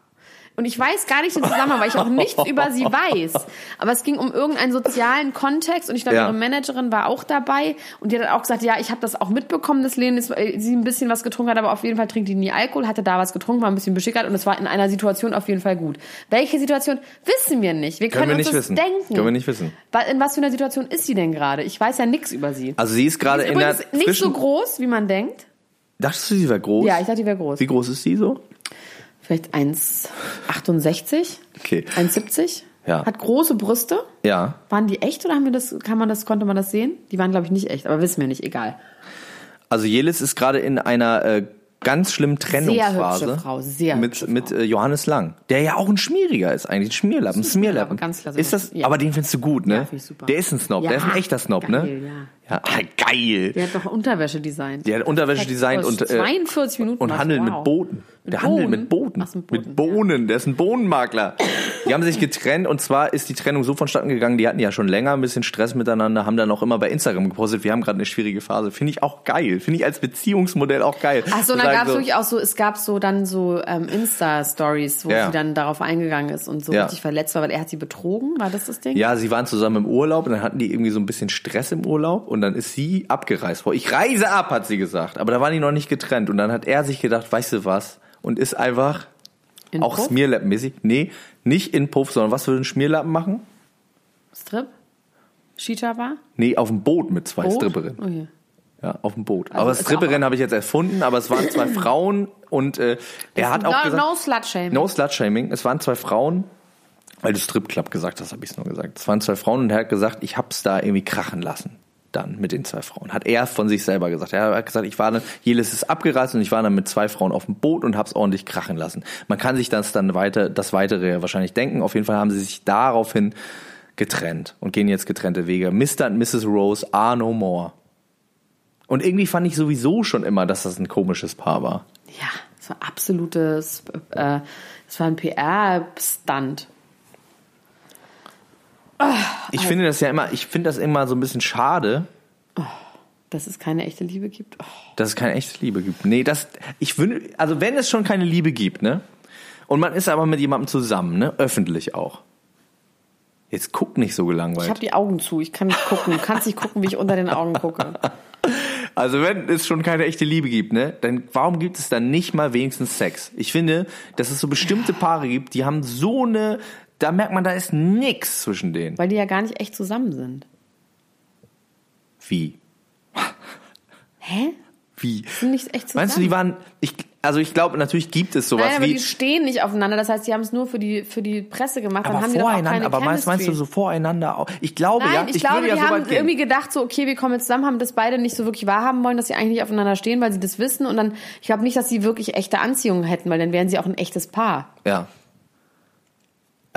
Und ich weiß gar nicht den Zusammenhang, weil ich auch nichts über sie weiß. Aber es ging um irgendeinen sozialen Kontext und ich glaube, Ja. ihre Managerin war auch dabei und die hat auch gesagt, ja, ich habe das auch mitbekommen, dass Lene ist, äh, sie ein bisschen was getrunken hat, aber auf jeden Fall trinkt die nie Alkohol, hatte da was getrunken, war ein bisschen beschickert und es war in einer Situation auf jeden Fall gut. Welche Situation wissen wir nicht. Wir können, Können wir uns nicht das wissen. denken. Können wir nicht wissen. In was für einer Situation ist sie denn gerade? Ich weiß ja nichts über sie. Also sie ist gerade Sie in der nicht so groß, wie man denkt. Dachtest du, sie wäre groß? Ja, ich dachte, die wäre groß. Wie groß ist sie so? Vielleicht 1,68? Okay. 1,70? Ja. Hat große Brüste. Ja. Waren die echt oder haben wir das, kann man das, konnte man das sehen? Die waren, glaube ich, nicht echt, aber wissen wir nicht, egal. Also Jelis ist gerade in einer äh, ganz schlimmen Trennungsphase. hübsche Frau, sehr mit, hübsche mit äh, Johannes Lang, der ja auch ein Schmieriger ist eigentlich, ein Schmierlappen, ein Smierlappen. ganz klasse. Ist das? Ja. Aber den findest du gut, ne? Ja, ich super. Der ist ein Snob, Ja. der ist ein echter Snob, Geil, ne? ja. Ja, ah, geil. Der hat doch Unterwäsche designt. Der hat Unterwäsche designt und, äh, 42 Minuten. und was, handelt wow. mit. Mit der handelt mit Booten. Was, mit Booten, Mit Bohnen. Der ist ein Bohnenmakler. Die haben sich getrennt und zwar ist die Trennung so vonstatten gegangen, die hatten ja schon länger ein bisschen Stress miteinander, haben dann auch immer bei Instagram gepostet, wir haben gerade eine schwierige Phase. Finde ich auch geil. Finde ich als Beziehungsmodell auch geil. Ach so, Zu und da sagen gab es wirklich auch so, es gab so dann so ähm, Insta-Stories, wo Ja. sie dann darauf eingegangen ist und so Ja. richtig verletzt war, weil er hat sie betrogen, war das das Ding? Ja, sie waren zusammen im Urlaub und dann hatten die irgendwie so ein bisschen Stress im Urlaub und dann ist sie abgereist worden. Ich reise ab, hat sie gesagt. Aber da waren die noch nicht getrennt und dann hat er sich gedacht, weißt du was? Und ist einfach In auch Puff? Smearlappen-mäßig. Nee, nicht in Puff, sondern was würde ein Schmierlappen machen? Strip? Cheetah-Bar? Nee, auf dem Boot mit zwei Boot? Stripperinnen. Okay. Ja, auf dem Boot. Also aber auch- habe ich jetzt erfunden, aber es waren zwei Frauen und äh, er hat auch no, gesagt, no Slut-Shaming. No Slut-Shaming. Es waren zwei Frauen, weil du Strip Club gesagt hast, habe ich es nur gesagt. Es waren zwei Frauen und er hat gesagt, ich hab's da irgendwie krachen lassen. Dann mit den zwei Frauen. Hat er von sich selber gesagt. Er hat gesagt, ich war dann, Jelis ist abgereist und ich war dann mit zwei Frauen auf dem Boot und hab's ordentlich krachen lassen. Man kann sich das dann weiter, das weitere wahrscheinlich denken. Auf jeden Fall haben sie sich daraufhin getrennt und gehen jetzt getrennte Wege. Mr. und Mrs. Rose are no more. Und irgendwie fand ich sowieso schon immer, dass das ein komisches Paar war. Ja, es war absolutes, äh, es war ein PR-Stunt. Ich Also finde das ja immer, ich finde das immer so ein bisschen schade, Dass es keine echte Liebe gibt. Oh. dass es keine echte Liebe gibt. Nee, das, ich wünsche, also wenn es schon keine Liebe gibt, ne? Und man ist aber mit jemandem zusammen, ne? Öffentlich auch. Jetzt guck nicht so Ich gelangweilt. habe die Augen zu, ich kann nicht gucken. Du kannst nicht gucken, wie ich unter den Augen gucke. Also wenn es schon keine echte Liebe gibt, ne? Dann warum gibt es dann nicht mal wenigstens Sex? Ich finde, dass es so bestimmte Paare gibt, die haben so eine, da merkt man, da ist nix zwischen denen. Weil die ja gar nicht echt zusammen sind. Wie? Hä? Wie? Sind nicht echt zusammen. Meinst du, die waren, ich, also ich glaube, natürlich gibt es sowas Nein, aber wie. die stehen nicht aufeinander. Das heißt, die haben es nur für die, für die Presse gemacht. Dann aber haben die doch auch voreinander, keine aber meinst, meinst du so voreinander auch? Ich glaube Nein, ja, ich, ich, glaube, würde ja die so haben gehen. irgendwie gedacht, so, okay, wir kommen jetzt zusammen, haben das beide nicht so wirklich wahrhaben wollen, dass sie eigentlich nicht aufeinander stehen, weil sie das wissen. Und dann, ich glaube nicht, dass sie wirklich echte Anziehung hätten, weil dann wären sie auch ein echtes Paar. Ja.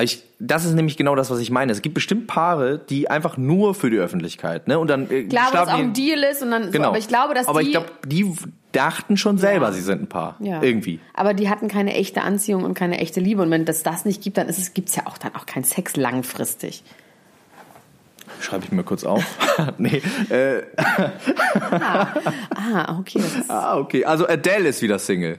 Ich, das ist nämlich genau das, was ich meine. Es gibt bestimmt Paare, die einfach nur für die Öffentlichkeit, ne? Und dann äh, Klar, weil es auch ein Deal ist und dann, Genau. so, aber ich glaube, dass Aber die, ich glaube, die dachten schon selber, sie sind ein Paar. ja. Irgendwie. Aber die hatten keine echte Anziehung und keine echte Liebe. Und wenn das das nicht gibt, dann ist es, gibt's ja auch dann auch keinen Sex langfristig. Schreibe ich mir kurz auf. nee. Äh, Ah, okay. Das ist ah, okay. Also Adele ist wieder Single.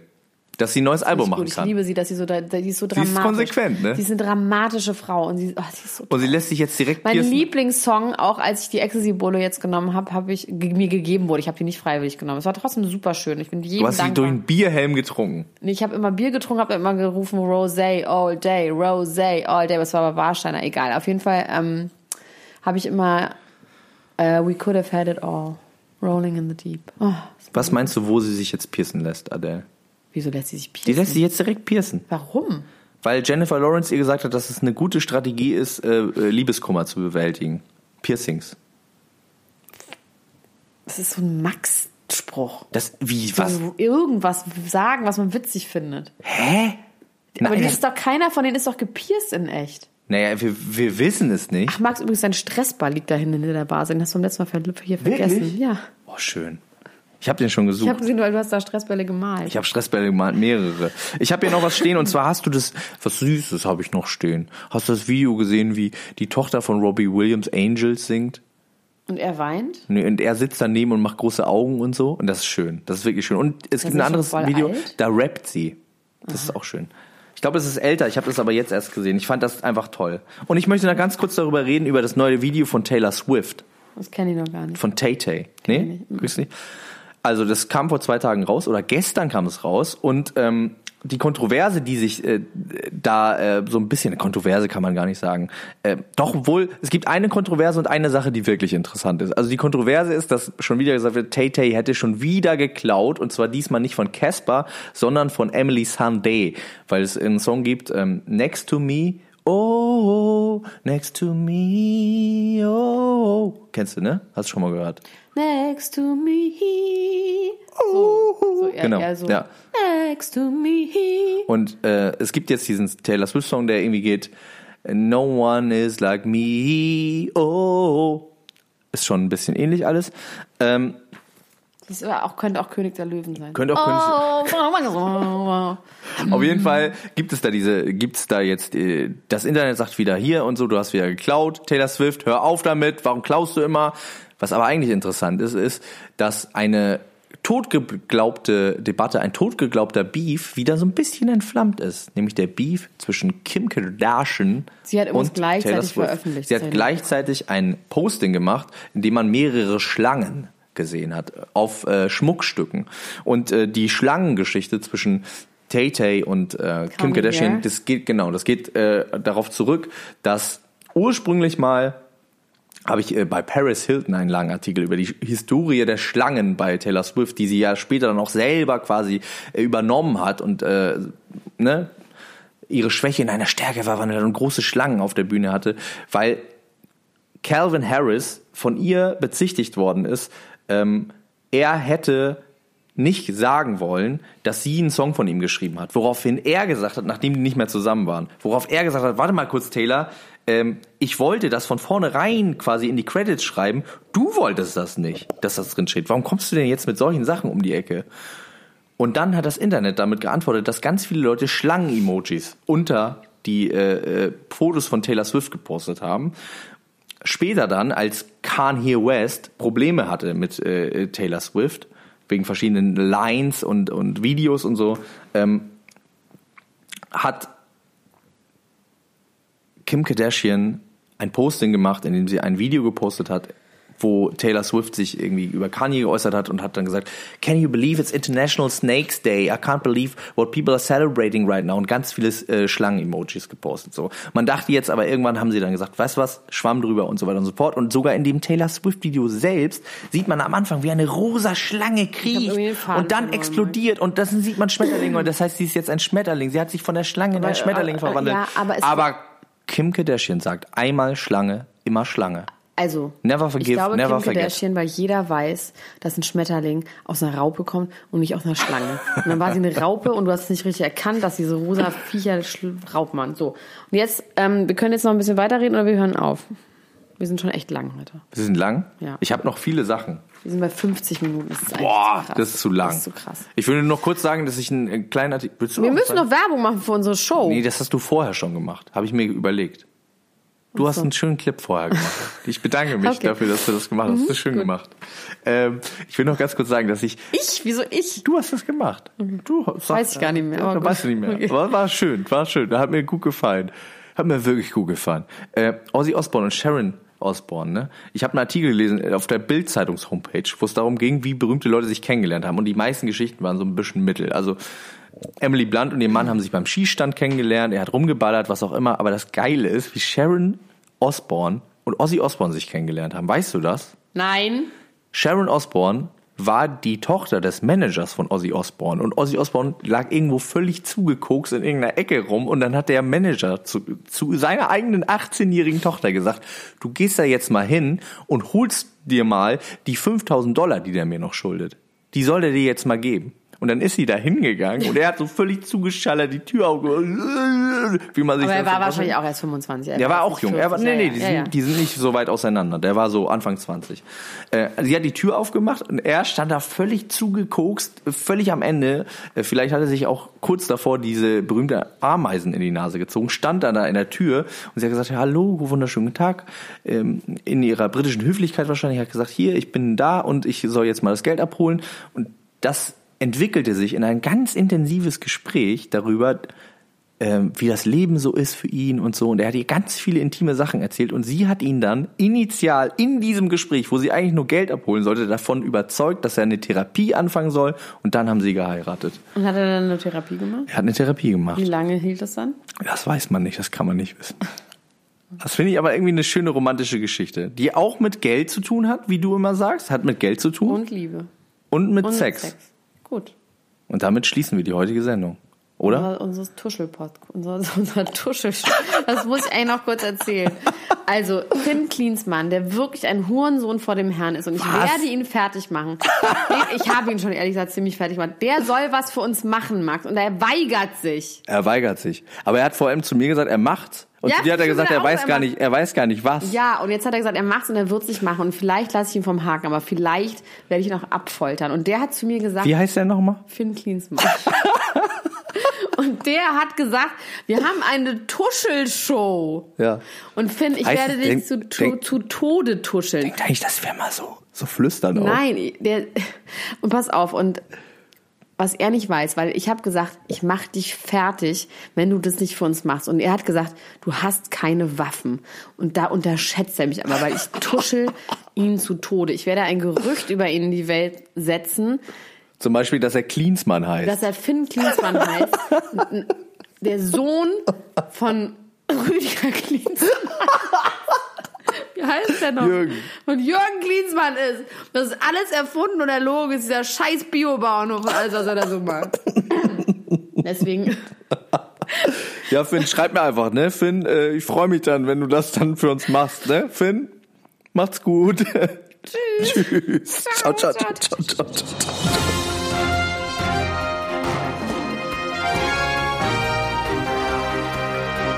Dass sie ein neues Album machen gut. Ich kann. liebe sie, dass sie so, da- die ist so ist dramatisch. konsequent, ne? Sie ist eine dramatische Frau und sie, oh, sie ist so Und sie lässt sich jetzt direkt Mein piercen. Lieblingssong, auch als ich die Ecstasy-Bowle jetzt genommen habe, habe ich mir gegeben wurde. Ich habe die nicht freiwillig genommen. Es war trotzdem super schön. Ich bin jedem Du hast sie durch einen Bierhelm getrunken. Nee, ich habe immer Bier getrunken, habe immer gerufen Rosé all day, Rosé all day. Das war aber Warsteiner, egal. Auf jeden Fall ähm, habe ich immer äh, We could have had it all. Rolling in the deep. Oh, Was meinst du, wo sie sich jetzt piercen lässt, Adele? Wieso lässt sie sich Die piercen? lässt sich jetzt direkt piercen. Warum? Weil Jennifer Lawrence ihr gesagt hat, dass es eine gute Strategie ist, äh, äh, Liebeskummer zu bewältigen. Piercings. Das ist so ein Max-Spruch. Das, wie, was? So irgendwas sagen, was man witzig findet. Hä? Aber die Nein, ist doch, keiner von denen ist doch gepierst in echt. naja, wir, wir wissen es nicht. Ach, Max, übrigens, dein Stressball liegt da hinten in der Base. Den hast du beim letzten Mal hier vergessen. Wirklich? Ja. Oh, schön. Ich habe den schon Ich habe gesucht. gesehen, weil du hast da Stressbälle gemalt. Ich habe Stressbälle gemalt, mehrere. Ich habe hier noch was stehen und zwar hast du das, was Süßes habe ich noch stehen. Hast du das Video gesehen, wie die Tochter von Robbie Williams Angels singt? Und er weint? Nee, Und er sitzt daneben und macht große Augen und so. Und das ist schön. Das ist wirklich schön. Und es gibt ist ein anderes Video, alt? da rappt sie. Das ist auch schön. Ich glaube, es ist älter. Ich habe das aber jetzt erst gesehen. Ich fand das einfach toll. Und ich möchte noch ganz kurz darüber reden, über das neue Video von Taylor Swift. Das kenne ich noch gar nicht. Von Tay Tay. Nee? Grüß dich. Also das kam vor zwei Tagen raus oder gestern kam es raus und ähm, die Kontroverse, die sich äh, da äh, so ein bisschen Kontroverse kann man gar nicht sagen. Äh, doch wohl, es gibt eine Kontroverse und eine Sache, die wirklich interessant ist. Also die Kontroverse ist, dass schon wieder gesagt wird, Tay Tay hätte schon wieder geklaut und zwar diesmal nicht von Casper, sondern von Emily Sandé, weil es einen Song gibt, ähm, Next to Me. Oh, next to me, oh. Kennst du, ne? Hast du schon mal gehört? Next to me. So, so eher, Genau, eher so. ja. Next to me. Und äh, es gibt jetzt diesen Taylor Swift Song, der irgendwie geht No one is like me. Oh. Ist schon ein bisschen ähnlich alles. Ähm, Das auch, könnte auch König der Löwen sein. könnte auch König- oh, Auf jeden Fall gibt es da diese, gibt es da jetzt, äh, das Internet sagt wieder hier und so, du hast wieder geklaut, Taylor Swift, hör auf damit, warum klaust du immer? Was aber eigentlich interessant ist, ist, dass eine totgeglaubte Debatte, ein totgeglaubter Beef wieder so ein bisschen entflammt ist. Nämlich der Beef zwischen Kim Kardashian Sie hat und gleichzeitig Taylor Swift. veröffentlicht, Sie hat gleichzeitig ein Posting gemacht, in dem man mehrere Schlangen gesehen hat auf äh, Schmuckstücken. Und äh, die Schlangengeschichte zwischen Tay Tay und äh, Kim Kardashian, das geht genau, das geht äh, darauf zurück, dass ursprünglich mal habe ich äh, bei Paris Hilton einen langen Artikel über die Historie der Schlangen bei Taylor Swift, die sie ja später dann auch selber quasi äh, übernommen hat und äh, ne, ihre Schwäche in einer Stärke verwandelt und große Schlangen auf der Bühne hatte, weil Calvin Harris von ihr bezichtigt worden ist, ähm, er hätte nicht sagen wollen, dass sie einen Song von ihm geschrieben hat. Woraufhin er gesagt hat, nachdem die nicht mehr zusammen waren, worauf er gesagt hat, warte mal kurz, Taylor, ähm, ich wollte das von vornherein quasi in die Credits schreiben, du wolltest das nicht, dass das drin steht. Warum kommst du denn jetzt mit solchen Sachen um die Ecke? Und dann hat das Internet damit geantwortet, dass ganz viele Leute Schlangen-Emojis unter die äh, äh, Fotos von Taylor Swift gepostet haben. Später dann, als Kanye West Probleme hatte mit äh, Taylor Swift, wegen verschiedenen Lines und, und Videos und so, ähm, hat Kim Kardashian ein Posting gemacht, in dem sie ein Video gepostet hat, wo Taylor Swift sich irgendwie über Kanye geäußert hat und hat dann gesagt, Can you believe it's International Snakes Day? I can't believe what people are celebrating right now und ganz viele äh, Schlangen-Emojis gepostet. So, man dachte jetzt, aber irgendwann haben sie dann gesagt, weißt du was, Schwamm drüber und so weiter und so fort. Und sogar in dem Taylor Swift-Video selbst sieht man am Anfang, wie eine rosa Schlange kriecht und dann verloren, explodiert und das sieht man Schmetterlinge und das heißt, sie ist jetzt ein Schmetterling. Sie hat sich von der Schlange in ein Aber, Schmetterling äh, verwandelt. ja, aber aber Kim Kardashian sagt einmal Schlange, immer Schlange. Also, Never ich forgive, glaube, never Kim. Kardashian, weil jeder weiß, dass ein Schmetterling aus einer Raupe kommt und nicht aus einer Schlange. Und dann war sie eine Raupe und du hast es nicht richtig erkannt, dass diese rosa Viecher man. So. Und jetzt, ähm, wir können jetzt noch ein bisschen weiterreden oder wir hören auf. Wir sind schon echt lang heute. Sie sind lang? Ja. Ich habe noch viele Sachen. Wir sind bei 50 Minuten. Das ist Boah, das ist zu lang. Das ist zu krass. Ich würde noch kurz sagen, dass ich einen äh, kleinen Artikel. Wir müssen noch Werbung machen für unsere Show. Nee, das hast du vorher schon gemacht. Habe ich mir überlegt. Du hast einen schönen Clip vorher gemacht. Ich bedanke mich Okay. dafür, dass du das gemacht hast. Das ist schön gemacht. Ähm, ich will noch ganz kurz sagen, dass ich. Ich? Wieso ich? Du hast das gemacht. Du sagst, Weiß ich gar nicht mehr, Ja, aber gut. weißt du nicht mehr. Okay. Aber war schön, war schön. Hat mir gut gefallen. Hat mir wirklich gut gefallen. Äh, Ozzy Osbourne und Sharon Osbourne, ne? Ich habe einen Artikel gelesen auf der Bild-Zeitungs-Homepage, wo es darum ging, wie berühmte Leute sich kennengelernt haben. Und die meisten Geschichten waren so ein bisschen mittel. Also Emily Blunt und ihr Mann haben sich beim Skistand kennengelernt, er hat rumgeballert, was auch immer. Aber das Geile ist, wie Sharon Osbourne und Ozzy Osbourne sich kennengelernt haben. Weißt du das? Nein. Sharon Osbourne war die Tochter des Managers von Ozzy Osbourne und Ozzy Osbourne lag irgendwo völlig zugekokst in irgendeiner Ecke rum und dann hat der Manager zu, zu seiner eigenen 18-jährigen Tochter gesagt, du gehst da jetzt mal hin und holst dir mal die 5000 Dollar, die der mir noch schuldet. Die soll er dir jetzt mal geben. Und dann ist sie da hingegangen und er hat so völlig zugeschallert die Tür aufgemacht. wie man sich Aber er war wahrscheinlich auch erst 25. Der war auch jung. Er war, nee, nee, die, ja, sind, ja. die sind nicht so weit auseinander. Der war so Anfang 20. Äh, sie hat die Tür aufgemacht und er stand da völlig zugekokst, völlig am Ende. Äh, vielleicht hat er sich auch kurz davor diese berühmte Ameisen in die Nase gezogen, stand dann da in der Tür und sie hat gesagt, hallo, wunderschönen Tag. Ähm, in ihrer britischen Höflichkeit wahrscheinlich hat gesagt, hier, ich bin da und ich soll jetzt mal das Geld abholen. Und das entwickelte sich in ein ganz intensives Gespräch darüber, ähm, wie das Leben so ist für ihn und so. Und er hat ihr ganz viele intime Sachen erzählt und sie hat ihn dann initial in diesem Gespräch, wo sie eigentlich nur Geld abholen sollte, davon überzeugt, dass er eine Therapie anfangen soll und dann haben sie geheiratet. Und hat er dann eine Therapie gemacht? Er hat eine Therapie gemacht. Wie lange hielt das dann? Das weiß man nicht, das kann man nicht wissen. Das finde ich aber irgendwie eine schöne romantische Geschichte, die auch mit Geld zu tun hat, wie du immer sagst, hat mit Geld zu tun Und Liebe. und mit Und Sex. Sex. Gut. Und damit schließen wir die heutige Sendung. Oder? Unser, unser Tuschelpot, unser, unser Tuschel. Das muss ich eigentlich noch kurz erzählen. Also, Finn Klinsmann, der wirklich ein Hurensohn vor dem Herrn ist und ich Was? werde ihn fertig machen. Ich habe ihn schon ehrlich gesagt ziemlich fertig gemacht. Der soll was für uns machen, Max, und er weigert sich. Er weigert sich. Aber er hat vor allem zu mir gesagt, er macht's. Und Ja, zu dir hat er gesagt, er weiß gar nicht, er weiß gar nicht was. Ja, und jetzt hat er gesagt, er macht's und er wird sich machen und vielleicht lasse ich ihn vom Haken, aber vielleicht werde ich ihn auch abfoltern. Und der hat zu mir gesagt, Wie heißt der nochmal? Finn Klinsmann. Und der hat gesagt, wir haben eine Tuschelshow. Ja. Und Finn, ich Heißt werde dich denk- zu, zu, denk- zu Tode tuscheln. Denkt eigentlich, das wäre mal so, so flüstern auch. Nein, der, und pass auf, und was er nicht weiß, weil ich habe gesagt, ich mach dich fertig, wenn du das nicht für uns machst. Und er hat gesagt, du hast keine Waffen. Und da unterschätzt er mich aber, weil ich tuschel ihn zu Tode. Ich werde ein Gerücht über ihn in die Welt setzen, Zum Beispiel, dass er Cleansmann heißt. dass er Finn Klinsmann heißt. Der Sohn von Rüdiger Klinsmann. Wie heißt der noch? Jürgen. Und Jürgen Klinsmann ist. Das ist alles erfunden und erlogen. ist dieser scheiß Biobauernhof und alles, was er da so macht. Deswegen. ja, Finn, schreib mir einfach, ne? Finn, äh, ich freue mich dann, wenn du das dann für uns machst, ne? Finn, macht's gut. Tschüss. Tschüss. Ciao, ciao, ciao, ciao, ciao, ciao.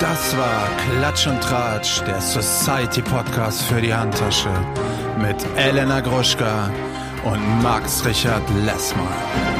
Das war Klatsch und Tratsch, der Society Podcast für die Handtasche mit Elena Gruschka und Max Richard Lessmann.